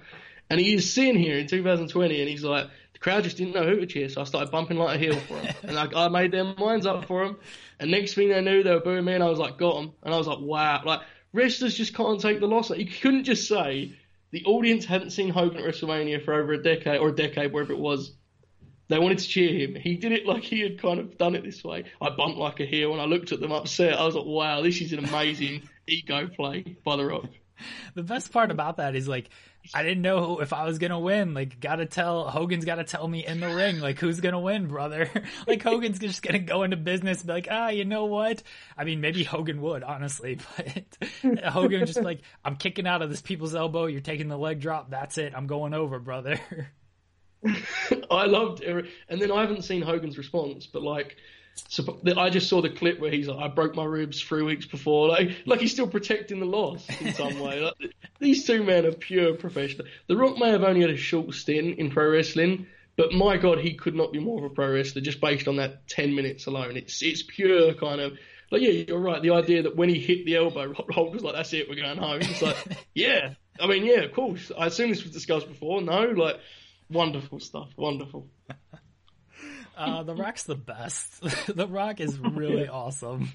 Speaker 2: and he is sitting here in 2020 and he's like, the crowd just didn't know who to cheer, so I started bumping like a heel for him, and like I made their minds up for him. And next thing they knew, they were booing me, and I was like, got him, and I was like, wow, like wrestlers just can't take the loss. Like, you couldn't just say the audience hadn't seen Hogan at WrestleMania for over a decade or a decade, wherever it was. They wanted to cheer him. He did it like he had kind of done it this way. I bumped like a heel and I looked at them upset. I was like, wow, this is an amazing ego play by The Rock.
Speaker 1: The best part about that is like I didn't know if I was gonna win. Like, gotta tell Hogan's gotta tell me in the ring, like who's gonna win, brother. like Hogan's just gonna go into business, be like, ah, you know what? I mean, maybe Hogan would honestly, but Hogan just like, I'm kicking out of this people's elbow. You're taking the leg drop. That's it. I'm going over, brother.
Speaker 2: I loved it, and then I haven't seen Hogan's response, but like so I just saw the clip where he's like, "I broke my ribs three weeks before," like like he's still protecting the loss in some way. Like, these two men are pure professional. The Rock may have only had a short stint in pro wrestling, but my God, he could not be more of a pro wrestler just based on that ten minutes alone. It's it's pure kind of like yeah, you're right. The idea that when he hit the elbow, Hulk was like, "That's it, we're going home." It's like, yeah, I mean, yeah, of course. I assume this was discussed before. No, like wonderful stuff, wonderful.
Speaker 1: Uh, the Rock's the best. the Rock is really awesome.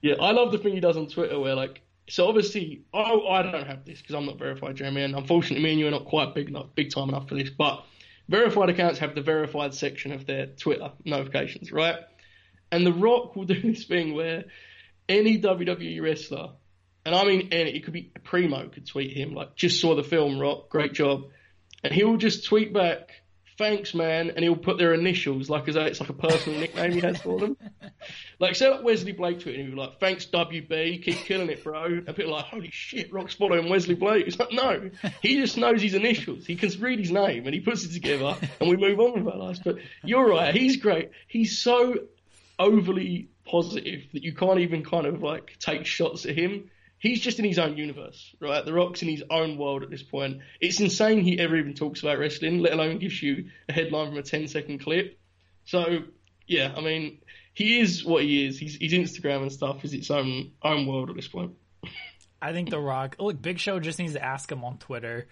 Speaker 2: Yeah, I love the thing he does on Twitter where like so obviously oh I don't have this because I'm not verified, Jeremy, and unfortunately me and you are not quite big enough, big time enough for this. But verified accounts have the verified section of their Twitter notifications, right? And The Rock will do this thing where any WWE wrestler, and I mean any, it could be Primo could tweet him like just saw the film Rock, great job, and he will just tweet back thanks, man, and he'll put their initials like as though it's like a personal nickname he has for them. Like, say like Wesley Blake tweeting, he'll be like, thanks, WB, keep killing it, bro. And people are like, holy shit, Rock's following Wesley Blake. It's like, no, he just knows his initials. He can read his name and he puts it together and we move on with our lives. But you're right, he's great. He's so overly positive that you can't even kind of like take shots at him he's just in his own universe, right? The Rock's in his own world at this point. It's insane he ever even talks about wrestling, let alone gives you a headline from a 10 second clip. So, yeah, I mean, he is what he is. He's, his Instagram and stuff is its own own world at this point.
Speaker 1: I think The Rock. Look, Big Show just needs to ask him on Twitter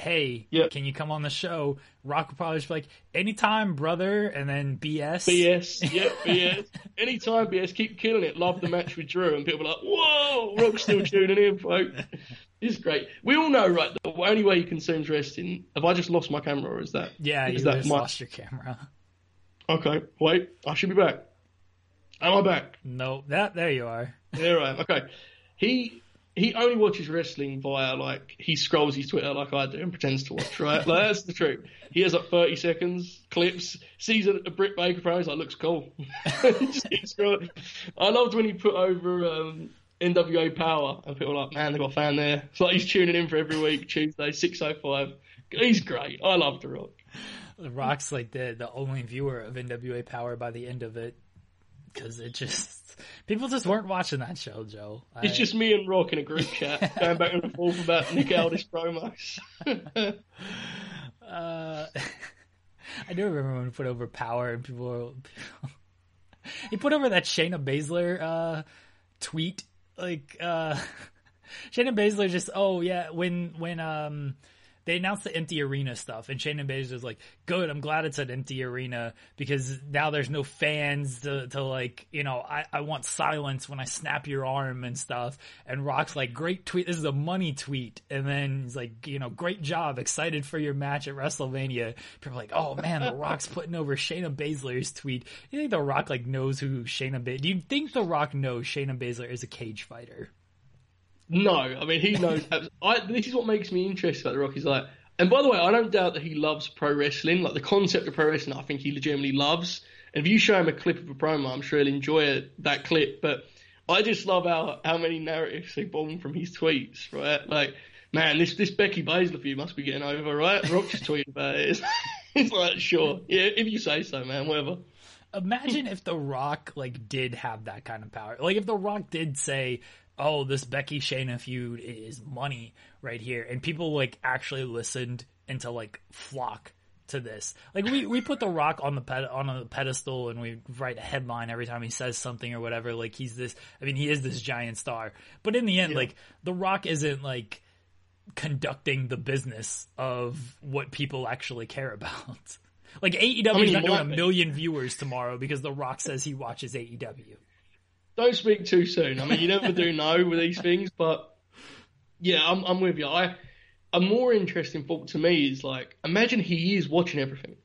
Speaker 1: hey,
Speaker 2: yep.
Speaker 1: can you come on the show? Rock would probably just be like, anytime, brother, and then BS.
Speaker 2: BS, yep, BS. anytime, BS, keep killing it. Love the match with Drew. And people are like, whoa, Rock's still tuning in, folks. It's great. We all know, right, the only way he consumes wrestling, have I just lost my camera or is that?
Speaker 1: Yeah,
Speaker 2: is
Speaker 1: you
Speaker 2: that
Speaker 1: just my... lost your camera.
Speaker 2: Okay, wait, I should be back. Am I back?
Speaker 1: No, that there you are.
Speaker 2: There I am. Okay. He he only watches wrestling via like he scrolls his Twitter like I do and pretends to watch, right? like that's the truth. He has like thirty seconds clips, sees a, a Britt Baker promo, like, looks cool. I loved when he put over um, NWA Power and people were like, man, they got a fan there. It's like he's tuning in for every week, Tuesday, six oh five. He's great. I love The Rock.
Speaker 1: The Rock's like the the only viewer of NWA Power by the end of it because it just People just weren't watching that show, Joe.
Speaker 2: It's just me and Rock in a group chat going back and forth about Nick Aldis promos.
Speaker 1: uh, I do remember when we put over Power and people were. People... he put over that Shayna Baszler uh, tweet. Like, uh, Shayna Baszler just, oh, yeah, when, when, um, they announced the empty arena stuff, and Shayna Baszler was like, "Good, I'm glad it's an empty arena because now there's no fans to, to like, you know, I, I want silence when I snap your arm and stuff." And Rock's like, "Great tweet, this is a money tweet," and then he's like, "You know, great job, excited for your match at WrestleMania." People are like, "Oh man, the Rock's putting over Shayna Baszler's tweet." You think the Rock like knows who Shayna? Ba- Do you think the Rock knows Shayna Baszler is a cage fighter?
Speaker 2: No, I mean he knows. I, this is what makes me interested about the Rock. He's like, and by the way, I don't doubt that he loves pro wrestling. Like the concept of pro wrestling, I think he legitimately loves. And if you show him a clip of a promo, I'm sure he'll enjoy it, that clip. But I just love how how many narratives he born from his tweets, right? Like, man, this this Becky Baszler feud must be getting over, right? Rock just tweeted about it. It's, like, sure, yeah, if you say so, man, whatever.
Speaker 1: Imagine if The Rock like did have that kind of power. Like if The Rock did say, oh, this Becky Shayna feud is money right here, and people like actually listened and to like flock to this. Like we, we put the Rock on the ped- on a pedestal and we write a headline every time he says something or whatever. Like he's this. I mean, he is this giant star. But in the end, yeah. like the Rock isn't like conducting the business of what people actually care about. like AEW is not doing a million viewers tomorrow because the Rock says he watches AEW
Speaker 2: don't speak too soon. I mean, you never do know with these things, but Yeah, I'm, I'm with you. I a more interesting thought to me is like, imagine he is watching everything.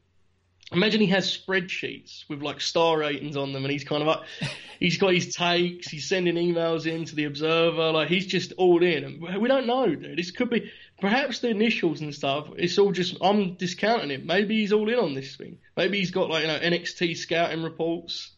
Speaker 2: Imagine he has spreadsheets with like star ratings on them, and he's kind of like, he's got his takes, he's sending emails in to the Observer, like he's just all in. And we don't know, dude. This could be perhaps the initials and stuff. It's all just I'm discounting it. Maybe he's all in on this thing. Maybe he's got like you know NXT scouting reports.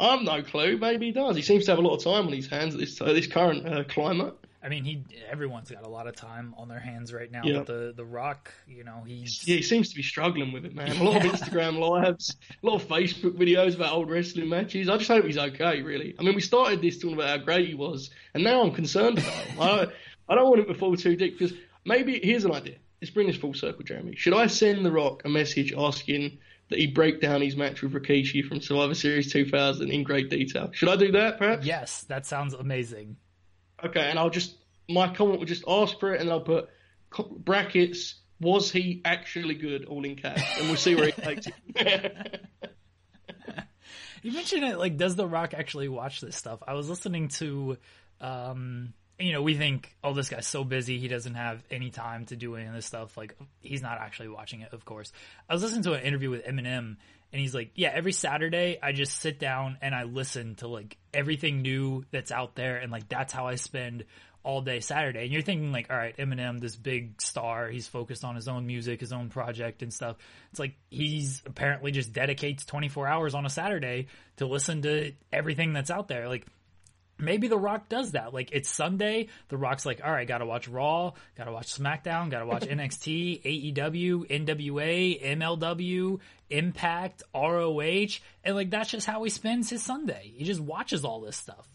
Speaker 2: I've no clue. Maybe he does. He seems to have a lot of time on his hands at this uh, this current uh, climate.
Speaker 1: I mean, he everyone's got a lot of time on their hands right now.
Speaker 2: Yeah.
Speaker 1: The the Rock, you know, he's
Speaker 2: Yeah, he seems to be struggling with it, man. A lot of Instagram lives, a lot of Facebook videos about old wrestling matches. I just hope he's okay, really. I mean, we started this talking about how great he was, and now I'm concerned about him. I, I don't want him to fall too deep because maybe here's an idea. Let's bring this full circle, Jeremy. Should I send The Rock a message asking he break down his match with Rikishi from Survivor Series 2000 in great detail? Should I do that, perhaps?
Speaker 1: yes, that sounds amazing.
Speaker 2: Okay, and I'll just my comment will just ask for it, and I'll put brackets. Was he actually good? All in caps, and we'll see where he takes it.
Speaker 1: You mentioned it like, does The Rock actually watch this stuff? I was listening to, um, you know, we think, oh, this guy's so busy, he doesn't have any time to do any of this stuff. Like, he's not actually watching it, of course. I was listening to an interview with Eminem, and he's like, yeah, every Saturday I just sit down and I listen to like everything new that's out there, and like that's how I spend all day Saturday. And you're thinking like, all right, Eminem, this big star, he's focused on his own music, his own project and stuff. It's like he's apparently just dedicates 24 hours on a Saturday to listen to everything that's out there. Like maybe The Rock does that. Like it's Sunday, The Rock's like, all right, gotta watch Raw, gotta watch SmackDown, gotta watch NXT, AEW, NWA, MLW, Impact, ROH, and like that's just how he spends his Sunday. He just watches all this stuff.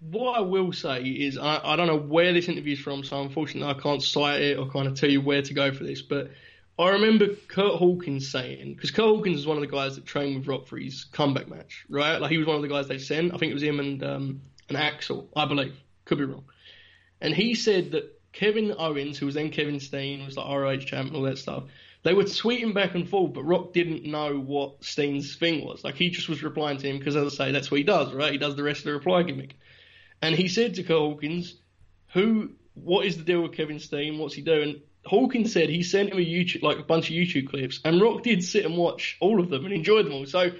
Speaker 2: what I will say is, I, I don't know where this interview is from, so unfortunately I can't cite it or kind of tell you where to go for this. But I remember Kurt Hawkins saying, because Kurt Hawkins is one of the guys that trained with Rock for his comeback match, right? Like he was one of the guys they sent. I think it was him and um, and Axel, I believe. Could be wrong. And he said that Kevin Owens, who was then Kevin Steen, was like ROH champ and all that stuff. They were tweeting back and forth, but Rock didn't know what Steen's thing was. Like he just was replying to him because, as I say, that's what he does, right? He does the rest of the reply gimmick. And he said to Kurt Hawkins, "Who? What is the deal with Kevin Steen? What's he doing?" Hawkins said he sent him a YouTube, like a bunch of YouTube clips, and Rock did sit and watch all of them and enjoyed them all. So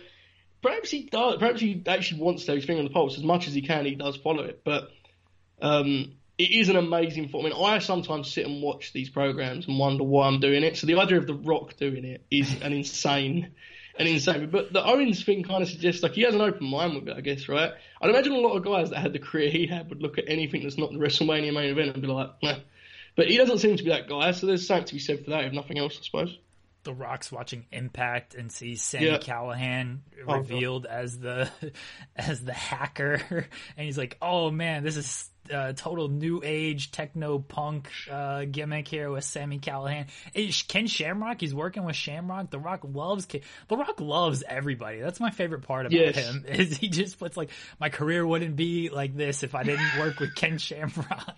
Speaker 2: perhaps he does. Perhaps he actually wants to his finger on the pulse as much as he can. He does follow it, but um, it is an amazing. I mean, I sometimes sit and watch these programs and wonder why I'm doing it. So the idea of the Rock doing it is an insane, an insane. But the Owens thing kind of suggests like he has an open mind with it, I guess, right? I'd imagine a lot of guys that had the career he had would look at anything that's not the WrestleMania main event and be like, nah. But he doesn't seem to be that guy, so there's something to be said for that, if nothing else, I suppose.
Speaker 1: The Rock's watching Impact and sees Sammy
Speaker 2: Yeah.
Speaker 1: Callahan
Speaker 2: Oh, no.
Speaker 1: revealed as the as the hacker, and he's like, "Oh man, this is uh, total new age techno punk uh, gimmick here with Sami Callihan." Ken Shamrock? He's working with Shamrock. The Rock loves Ken. The Rock loves everybody. That's my favorite part about
Speaker 2: Yes.
Speaker 1: him is he just puts like, "My career wouldn't be like this if I didn't work with Ken Shamrock."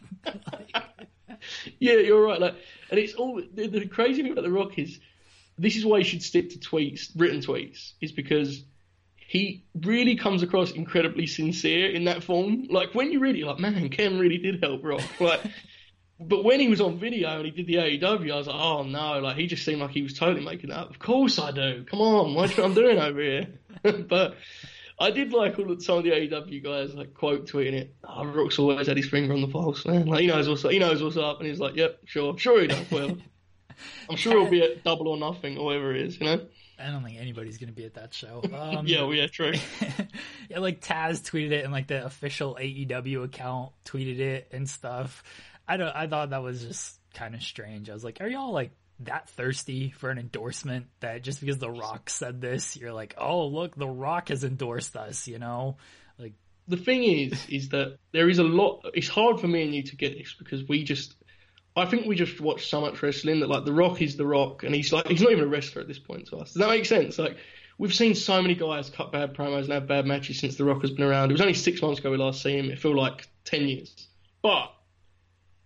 Speaker 2: Yeah, you're right. Like, and it's all the, the crazy thing about the Rock is this is why you should stick to tweets, written tweets, is because he really comes across incredibly sincere in that form. Like when you read it, you're like, man, Ken really did help Rock. Like, but when he was on video and he did the AEW, I was like, oh no, like he just seemed like he was totally making that. up. Of course I do. Come on, what I'm doing over here? but. I did like all of some of the AEW guys like quote tweeting it. Oh, Rock's always had his finger on the pulse, man. Like he knows what's he knows what's up, and he's like, "Yep, sure, sure he does." Well, I'm sure he'll be at Double or Nothing or whatever it is, you know.
Speaker 1: I don't think anybody's gonna be at that show. Um,
Speaker 2: Yeah, well, yeah, true.
Speaker 1: yeah, like Taz tweeted it, and like the official AEW account tweeted it and stuff. I don't. I thought that was just kind of strange. I was like, are y'all like that thirsty for an endorsement that just because The Rock said this, you're like, oh look, The Rock has endorsed us, you know? Like,
Speaker 2: the thing is, is that there is a lot. It's hard for me and you to get this because we just, I think we just watch so much wrestling that like The Rock is The Rock, and he's like he's not even a wrestler at this point to us. Does that make sense? Like we've seen so many guys cut bad promos and have bad matches since The Rock has been around. It was only six months ago we last seen him. It felt like ten years, but.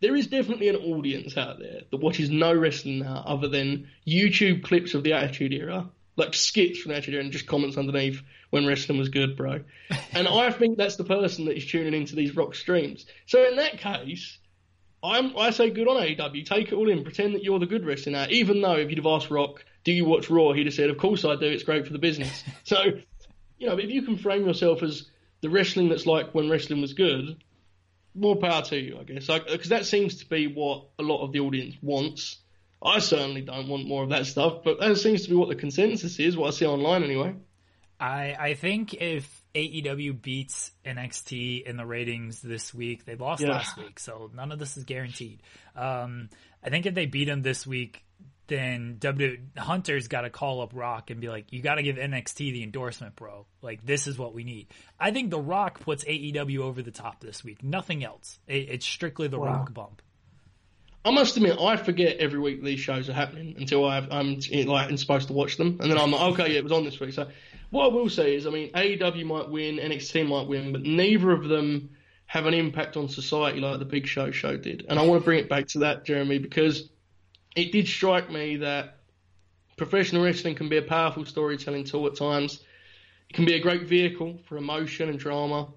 Speaker 2: There is definitely an audience out there that watches no wrestling now other than YouTube clips of the Attitude Era, like skits from the Attitude Era, and just comments underneath when wrestling was good, bro. And I think that's the person that is tuning into these rock streams. So in that case, I'm, I say good on AEW. Take it all in. Pretend that you're the good wrestler now. Even though if you'd have asked Rock, do you watch Raw? He'd have said, of course I do. It's great for the business. so, you know, if you can frame yourself as the wrestling that's like when wrestling was good, more power to you, I guess. Because that seems to be what a lot of the audience wants. I certainly don't want more of that stuff, but that seems to be what the consensus is, what I see online anyway.
Speaker 1: I I think if AEW beats NXT in the ratings this week, they lost yeah. last week, so none of this is guaranteed. Um, I think if they beat them this week, then W Hunter's got to call up Rock and be like, "You got to give NXT the endorsement, bro. Like this is what we need." I think The Rock puts AEW over the top this week. Nothing else. It, it's strictly The wow. Rock bump.
Speaker 2: I must admit, I forget every week these shows are happening until I am like supposed to watch them, and then I'm like, okay, yeah, it was on this week. So what I will say is, I mean, AEW might win, NXT might win, but neither of them have an impact on society like the Big Show show did. And I want to bring it back to that, Jeremy, because it did strike me that professional wrestling can be a powerful storytelling tool at times. It can be a great vehicle for emotion and drama,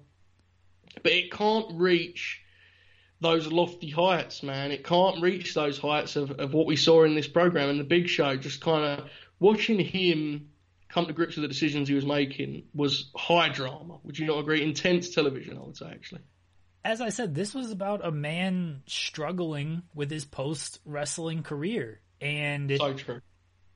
Speaker 2: but it can't reach those lofty heights, man. It can't reach those heights of, of what we saw in this program and the big show. Just kind of watching him come to grips with the decisions he was making was high drama. Would you not agree? Intense television, I would say, actually.
Speaker 1: As I said, this was about a man struggling with his post wrestling career, and
Speaker 2: so true.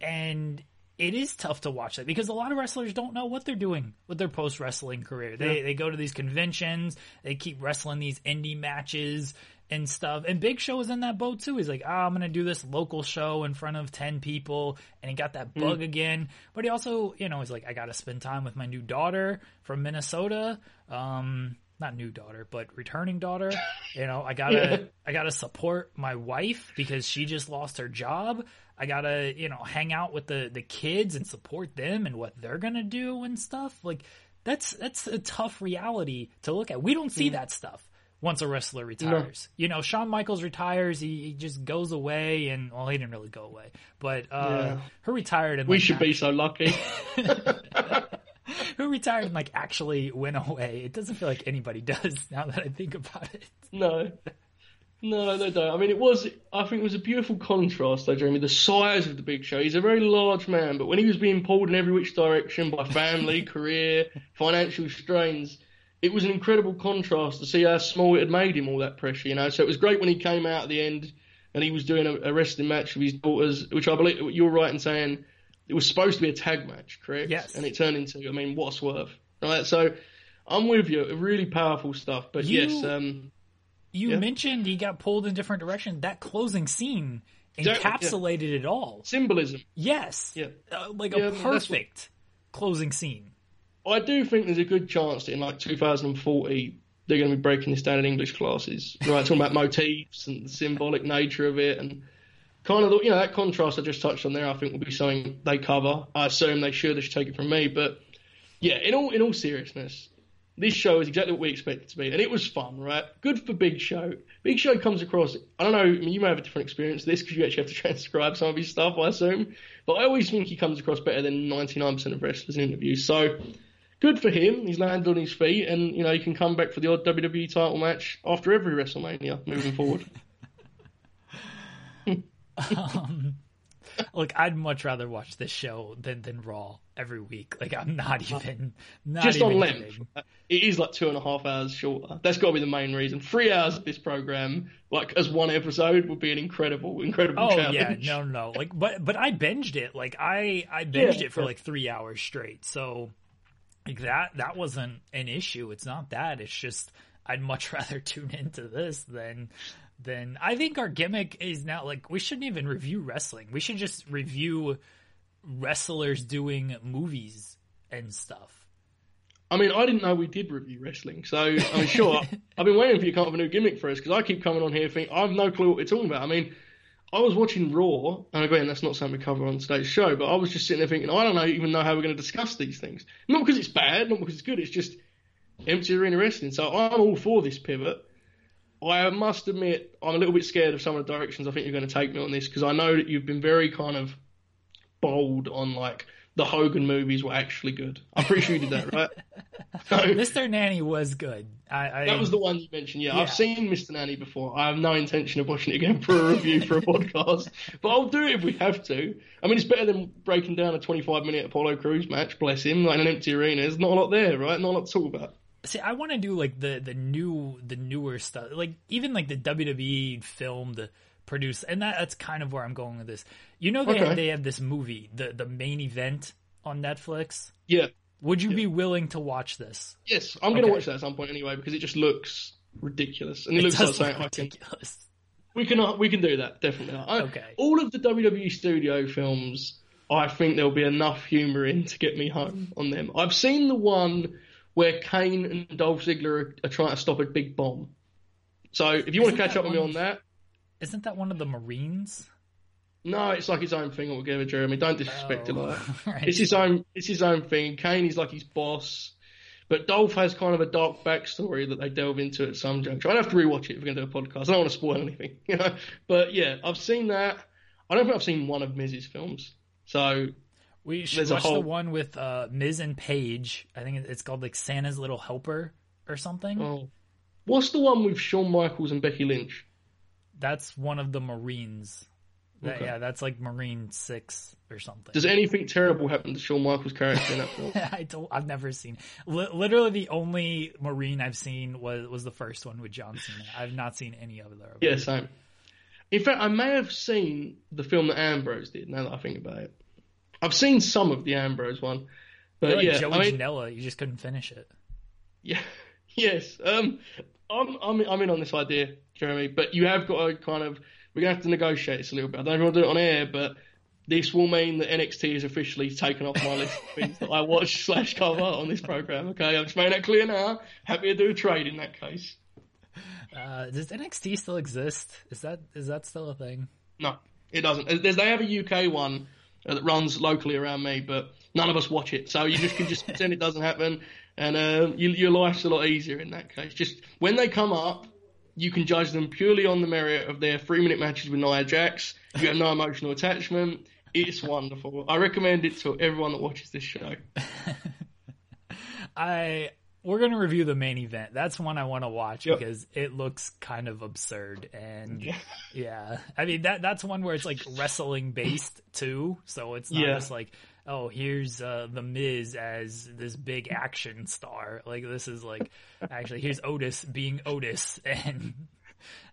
Speaker 1: And it is tough to watch that because a lot of wrestlers don't know what they're doing with their post wrestling career. They yeah. they go to these conventions, they keep wrestling these indie matches and stuff. And Big Show is in that boat too. He's like, oh, I'm gonna do this local show in front of ten people, and he got that bug mm. again. But he also, you know, he's like, I gotta spend time with my new daughter from Minnesota. Um, not new daughter, but returning daughter. You know, I gotta. I gotta support my wife because she just lost her job. I gotta, you know, hang out with the the kids and support them and what they're gonna do and stuff. Like that's that's a tough reality to look at. We don't see mm. that stuff once a wrestler retires. No. You know, Shawn Michaels retires, he, he, just goes away, and well, he didn't really go away, but uh, yeah. who retired and
Speaker 2: we
Speaker 1: like,
Speaker 2: should be so lucky.
Speaker 1: who retired and like actually went away. It doesn't feel like anybody does now that I think about it.
Speaker 2: No. No, they don't. I mean, it was. I think it was a beautiful contrast, though, Jeremy. The size of the Big Show. He's a very large man, but when he was being pulled in every which direction by family, career, financial strains, it was an incredible contrast to see how small it had made him all that pressure. You know, so it was great when he came out at the end and he was doing a, a wrestling match with his daughters, which I believe you're right in saying it was supposed to be a tag match, correct?
Speaker 1: Yes.
Speaker 2: And it turned into, I mean, what's worth, right? So I'm with you. Really powerful stuff. But you, yes, um,
Speaker 1: you yeah. mentioned he got pulled in different directions. That closing scene encapsulated yeah. it all.
Speaker 2: Symbolism.
Speaker 1: Yes.
Speaker 2: Yeah.
Speaker 1: Uh, like yeah, a perfect what... closing scene.
Speaker 2: I do think there's a good chance that in like 2040 they're going to be breaking this down in English classes, right? Talking about motifs and the symbolic nature of it and kind of, you know, that contrast I just touched on there, I think will be something they cover. I assume they should, they should take it from me. But yeah, in all, in all seriousness, this show is exactly what we expected to be. And it was fun, right? Good for Big Show. Big Show comes across, I don't know, I mean, you may have a different experience this because you actually have to transcribe some of his stuff, I assume. But I always think he comes across better than 99% of wrestlers in interviews. So good for him. He's landed on his feet and, you know, he can come back for the odd WWE title match after every WrestleMania moving forward.
Speaker 1: um, look, I'd much rather watch this show than than Raw every week. Like I'm not even not
Speaker 2: just
Speaker 1: even
Speaker 2: on length. It is like two and a half hours shorter. That's got to be the main reason. Three hours of this program, like as one episode, would be an incredible, incredible.
Speaker 1: Oh
Speaker 2: challenge.
Speaker 1: yeah, no, no, like but but I binged it. Like I I binged yeah, it for yeah. like three hours straight. So like that that wasn't an issue. It's not that. It's just I'd much rather tune into this than then I think our gimmick is now like we shouldn't even review wrestling. We should just review wrestlers doing movies and stuff.
Speaker 2: I mean, I didn't know we did review wrestling, so I'm sure I've been waiting for you to come up with a new gimmick for us because I keep coming on here thinking I have no clue what we're talking about. I mean, I was watching Raw, and again, that's not something we cover on today's show, but I was just sitting there thinking, I don't know, even know how we're going to discuss these things. Not because it's bad, not because it's good, it's just empty arena wrestling. So I'm all for this pivot. I must admit, I'm a little bit scared of some of the directions I think you're going to take me on this because I know that you've been very kind of bold on like the Hogan movies were actually good. I'm pretty sure you did that, right?
Speaker 1: So, Mr. Nanny was good. I, I,
Speaker 2: that was the one you mentioned. Yeah,
Speaker 1: Yeah.
Speaker 2: I've seen Mr. Nanny before. I have no intention of watching it again for a review for a podcast, but I'll do it if we have to. I mean, it's better than breaking down a 25 minute Apollo Crews match. Bless him, like in an empty arena. There's not a lot there, right? Not a lot to talk about.
Speaker 1: See, I want to do like the the new the newer stuff, like even like the WWE filmed produced, and that, that's kind of where I'm going with this. You know, they
Speaker 2: Okay.
Speaker 1: they have this movie, the the main event on Netflix.
Speaker 2: Yeah.
Speaker 1: Would you be willing to watch this?
Speaker 2: Yes, I'm going to
Speaker 1: Okay.
Speaker 2: watch that at some point anyway because it just looks ridiculous and it,
Speaker 1: It
Speaker 2: looks like
Speaker 1: does
Speaker 2: something
Speaker 1: look
Speaker 2: can
Speaker 1: ridiculous.
Speaker 2: We can uh, we can do that definitely. I,
Speaker 1: Okay.
Speaker 2: All of the WWE studio films, I think there'll be enough humour in to get me home on them. I've seen the one where Kane and Dolph Ziggler are, are trying to stop a big bomb. So if you want
Speaker 1: Isn't
Speaker 2: to catch up with me on that,
Speaker 1: Isn't that one of the Marines?
Speaker 2: no, it's like his own thing altogether, Jeremy. Don't disrespect it
Speaker 1: Oh,
Speaker 2: like that.
Speaker 1: right.
Speaker 2: It's his own. It's his own thing. Kane is like his boss, but Dolph has kind of a dark backstory that they delve into at some juncture. I'd have to rewatch it if we're going to do a podcast. I don't want to spoil anything, you know. But yeah, I've seen that. I don't think I've seen one of Miz's films. So
Speaker 1: We should
Speaker 2: There's
Speaker 1: watch the one with uh, Miz and Paige. I think it's called like Santa's Little Helper or something.
Speaker 2: oh, what's the one with Shawn Michaels and Becky Lynch?
Speaker 1: That's one of the Marines. That,
Speaker 2: Okay.
Speaker 1: Yeah, that's like Marine Six or something.
Speaker 2: Does anything terrible happen to Shawn Michaels' character in that film?
Speaker 1: I don't, I've never seen. Li- literally, the only Marine I've seen was was the first one with John Cena. I've not seen any other. of
Speaker 2: yeah, same. In fact, I may have seen the film that Ambrose did. Now that I think about it, I've seen some of the Ambrose one, but
Speaker 1: You're like
Speaker 2: yeah,
Speaker 1: Joey
Speaker 2: I mean,
Speaker 1: Janela, you just couldn't finish it.
Speaker 2: Yeah, yes. Um, I'm I'm I'm in on this idea, Jeremy. But you have got to kind of we're gonna have to negotiate this a little bit. I don't want to do it on air, but this will mean that NXT is officially taken off my list of things that I watch slash cover on this program. Okay, I'm just making that clear now. Happy to do a trade in that case.
Speaker 1: Uh, does NXT still exist? Is that is that still a thing?
Speaker 2: No, it doesn't. There's, they have a UK one uh, that runs locally around me, but none of us watch it. So you just can just pretend it doesn't happen, and uh, you, your life's a lot easier in that case. Just when they come up, you can judge them purely on the merit of their three minute matches with Nia Jax. You have no emotional attachment. It's wonderful. I recommend it to everyone that watches this show.
Speaker 1: I we're gonna review the main event. That's one I want to watch
Speaker 2: Yep.
Speaker 1: because it looks kind of absurd and yeah. I mean that that's one where it's like wrestling based too, so it's not
Speaker 2: Yeah.
Speaker 1: just like oh here's uh, the Miz as this big action star. Like this is like actually here's Otis being Otis and.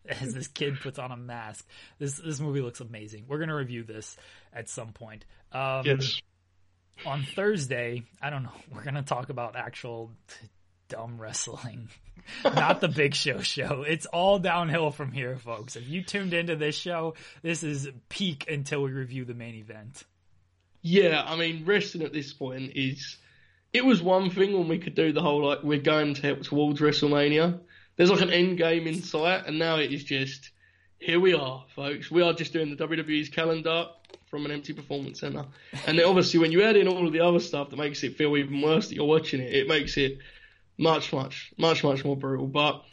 Speaker 1: As this kid puts on a mask, this this movie looks amazing. We're gonna review this at some point. Um,
Speaker 2: Yes.
Speaker 1: on Thursday, I don't know, we're going to talk about actual dumb wrestling, not the Big Show show. It's all downhill from here, folks. If you tuned into this show, this is peak until we review the main event.
Speaker 2: Yeah, I mean, wrestling at this point is. It was one thing when we could do the whole like we're going to help towards WrestleMania. There's like an end game in sight, and now it is just here we are, folks. We are just doing the WWE's calendar from an empty performance center, and then obviously when you add in all of the other stuff that makes it feel even worse that you're watching it, it makes it much, much, much, much more brutal. But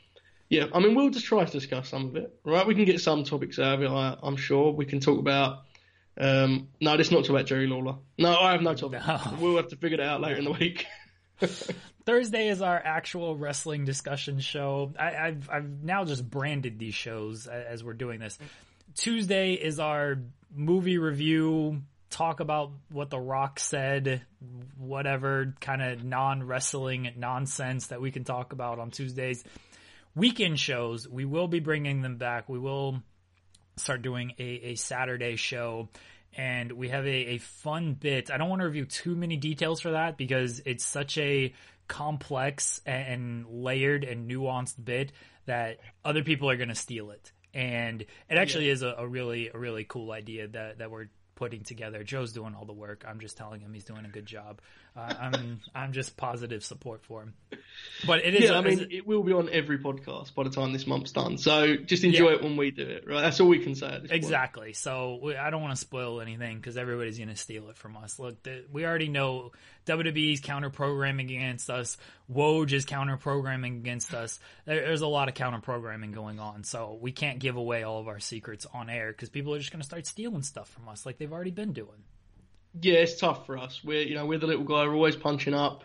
Speaker 2: yeah, I mean, we'll just try to discuss some of it, right? We can get some topics out of it. I, I'm sure we can talk about. Um, no, let's not talk about Jerry Lawler. No, I have no topic.
Speaker 1: No.
Speaker 2: We'll have to figure it out later in the week.
Speaker 1: Thursday is our actual wrestling discussion show. I, I've I've now just branded these shows as we're doing this. Tuesday is our movie review. Talk about what The Rock said, whatever kind of non wrestling nonsense that we can talk about on Tuesdays. Weekend shows, we will be bringing them back. We will start doing a, a Saturday show. And we have a, a fun bit. I don't want to review too many details for that because it's such a complex and layered and nuanced bit that other people are going to steal it. And it actually is a, a really, a really cool idea that, that we're putting together. Joe's doing all the work. I'm just telling him he's doing a good job. Uh, I'm, I'm just positive support for him. But it is,
Speaker 2: yeah, I mean, it will be on every podcast by the time this month's done. So just enjoy
Speaker 1: Yeah.
Speaker 2: it when we do it, right? That's all we can say this point.
Speaker 1: Exactly. So we, I don't want to spoil anything because everybody's going to steal it from us. Look, the, we already know WWE's counter programming against us. Woj is counter programming against us. There's a lot of counter programming going on. So we can't give away all of our secrets on air because people are just going to start stealing stuff from us like they've already been doing.
Speaker 2: Yeah, it's tough for us. We're you know we're the little guy. We're always punching up.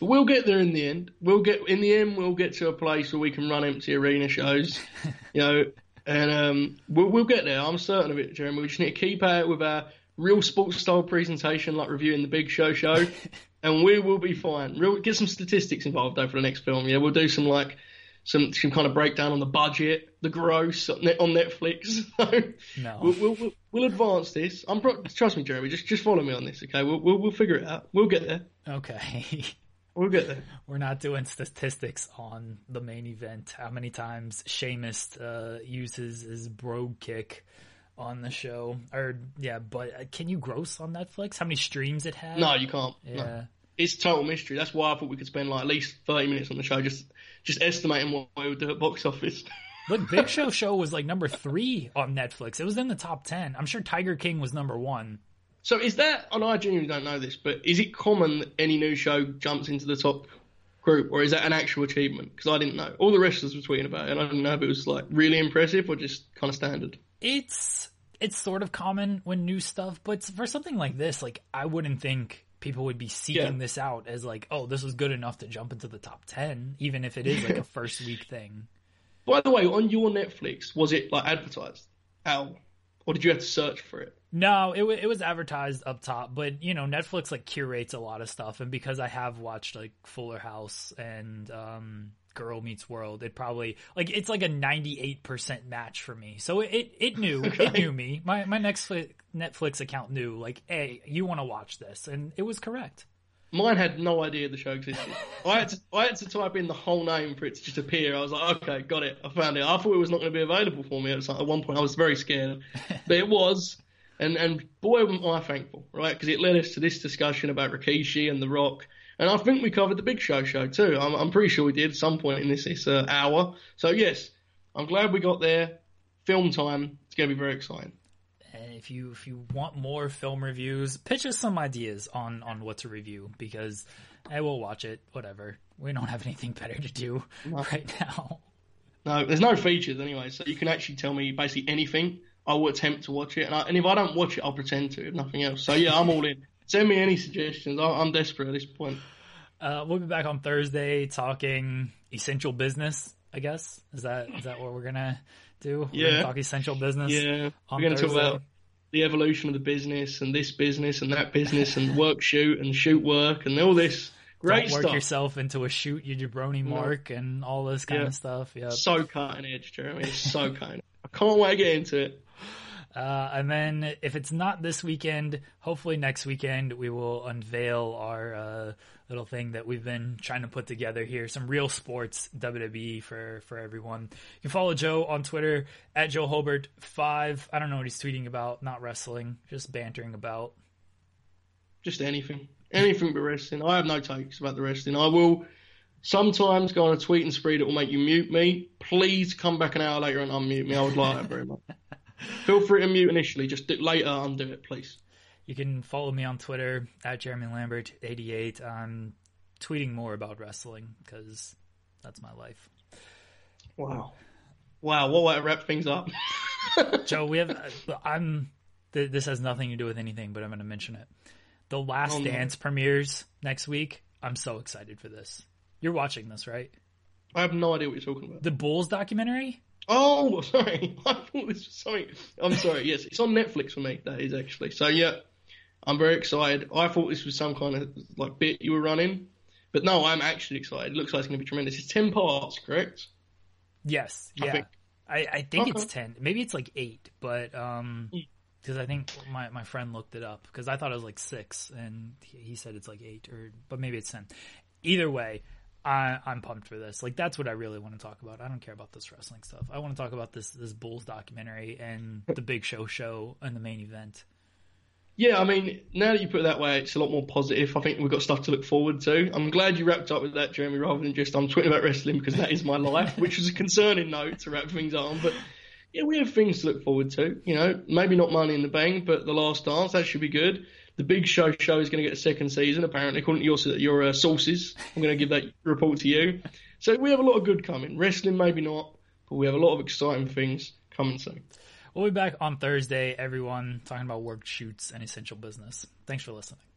Speaker 2: But we'll get there in the end. We'll get in the end. We'll get to a place where we can run empty arena shows. you know, and um, we'll, we'll get there. I'm certain of it, Jeremy. We just need to keep it with our real sports style presentation, like reviewing the Big Show show, and we will be fine. Real, get some statistics involved though for the next film. Yeah, we'll do some like some some kind of breakdown on the budget, the gross on Netflix.
Speaker 1: no,
Speaker 2: we'll, we'll, we'll, we'll advance this. I'm pro- trust me, Jeremy. Just just follow me on this, okay? We'll we'll, we'll figure it out. We'll get there.
Speaker 1: Okay.
Speaker 2: We'll get there.
Speaker 1: We're not doing statistics on the main event. How many times Sheamus uh, uses his brogue kick on the show? Or yeah, but uh, can you gross on Netflix? How many streams it had?
Speaker 2: No, you can't.
Speaker 1: Yeah.
Speaker 2: No. It's total mystery. That's why I thought we could spend like at least thirty minutes on the show just just estimating what we would do at box office.
Speaker 1: Look, Big Show show was like number three on Netflix. It was in the top ten. I'm sure Tiger King was number one.
Speaker 2: So is that? And I genuinely don't know this, but is it common that any new show jumps into the top group, or is that an actual achievement? Because I didn't know. All the wrestlers were tweeting about it, and I didn't know if it was like really impressive or just kind of standard.
Speaker 1: It's it's sort of common when new stuff, but for something like this, like I wouldn't think people would be seeking
Speaker 2: Yeah.
Speaker 1: this out as like, oh, this was good enough to jump into the top ten, even if it is like a first week thing.
Speaker 2: By the way, on your Netflix, was it like advertised? How? Or did you have to search for it?
Speaker 1: No, it wa it was advertised up top, but you know Netflix like curates a lot of stuff, and because I have watched like Fuller House and um, Girl Meets World, it probably like it's like a ninety eight percent match for me. So it it, it knew it knew me. My my Netflix Netflix account knew like, hey, you want to watch this, and it was correct.
Speaker 2: Mine had no idea the show existed. I had to I had to type in the whole name for it to just appear. I was like, okay, got it. I found it. I thought it was not going to be available for me at, some- at one point. I was very scared, but it was. And and boy, am I thankful, right? Because it led us to this discussion about Rikishi and The Rock. And I think we covered the Big Show show too. I'm, I'm pretty sure we did at some point in this this uh, hour. So yes, I'm glad we got there. Film time. It's going to be very exciting.
Speaker 1: And if you if you want more film reviews, pitch us some ideas on on what to review because I will watch it. Whatever. We don't have anything better to do right now.
Speaker 2: No, there's no features anyway, so you can actually tell me basically anything. I will attempt to watch it, and, I, and if I don't watch it, I'll pretend to, if nothing else. So yeah, I'm all in. Send me any suggestions. I'm desperate at this point.
Speaker 1: Uh, we'll be back on Thursday talking essential business. I guess is that is that what we're gonna do? We're
Speaker 2: Yeah.
Speaker 1: gonna talk essential business.
Speaker 2: Yeah, we're going to talk about the evolution of the business and this business and that business and work shoot and shoot work and all this great
Speaker 1: Don't work
Speaker 2: stuff.
Speaker 1: yourself into a shoot your jabroni mark and all this kind
Speaker 2: Yeah.
Speaker 1: of stuff. Yeah.
Speaker 2: So cutting edge, Jeremy. It's so cutting. I can't wait to get into it.
Speaker 1: Uh, and then if it's not this weekend, hopefully next weekend we will unveil our uh, little thing that we've been trying to put together here. Some real sports WWE for for everyone. You can follow Joe on Twitter at Joe Holbert five. I don't know what he's tweeting about. Not wrestling, just bantering about.
Speaker 2: just anything, anything but wrestling. I have no takes about the wrestling. I will sometimes go on a tweet and spree that will make you mute me. Please come back an hour later and unmute me. I would like that very much. Feel free to mute initially. Just do, later undo it, please.
Speaker 1: You can follow me on Twitter at Jeremy Lambert eighty eight. I'm tweeting more about wrestling because that's my life.
Speaker 2: Wow, wow. What way to wrap things up?
Speaker 1: Joe, we have. uh, I'm. This has nothing to do with anything, but I'm going to mention it. The Last
Speaker 2: no.
Speaker 1: Dance premieres next week. I'm so excited for this. You're watching this, right?
Speaker 2: I have no idea what you're talking about.
Speaker 1: The Bulls documentary.
Speaker 2: Oh, sorry. I thought this was something. I'm sorry. Yes, it's on Netflix for me. That is actually. So yeah, I'm very excited. I thought this was some kind of like bit you were running, but no, I'm actually excited. It looks like it's going to be tremendous. It's ten parts, correct?
Speaker 1: Yes.
Speaker 2: I
Speaker 1: Yeah.
Speaker 2: think-
Speaker 1: I, I think it's ten. Maybe it's like eight, but um, because I think my my friend looked it up because I thought it was like six, and he, he said it's like eight, or but maybe it's ten. Either way. I, I'm pumped for this. Like that's what I really want to talk about. I don't care about this wrestling stuff. I want to talk about this this Bulls documentary and the Big Show show and the main event.
Speaker 2: Yeah, I mean, now that you put it that way, it's a lot more positive. I think we've got stuff to look forward to. I'm glad you wrapped up with that, Jeremy, rather than just I'm tweeting about wrestling because that is my life, which was a concerning note to wrap things on. But yeah, we have things to look forward to. You know, maybe not Money in the Bank, but The Last Dance, that should be good. The Big Show show is going to get a second season, apparently, according to your, your uh, sources. I'm going to give that report to you. So we have a lot of good coming. Wrestling, maybe not, but we have a lot of exciting things coming soon.
Speaker 1: We'll be back on Thursday, everyone, talking about work shoots and essential business. Thanks for listening.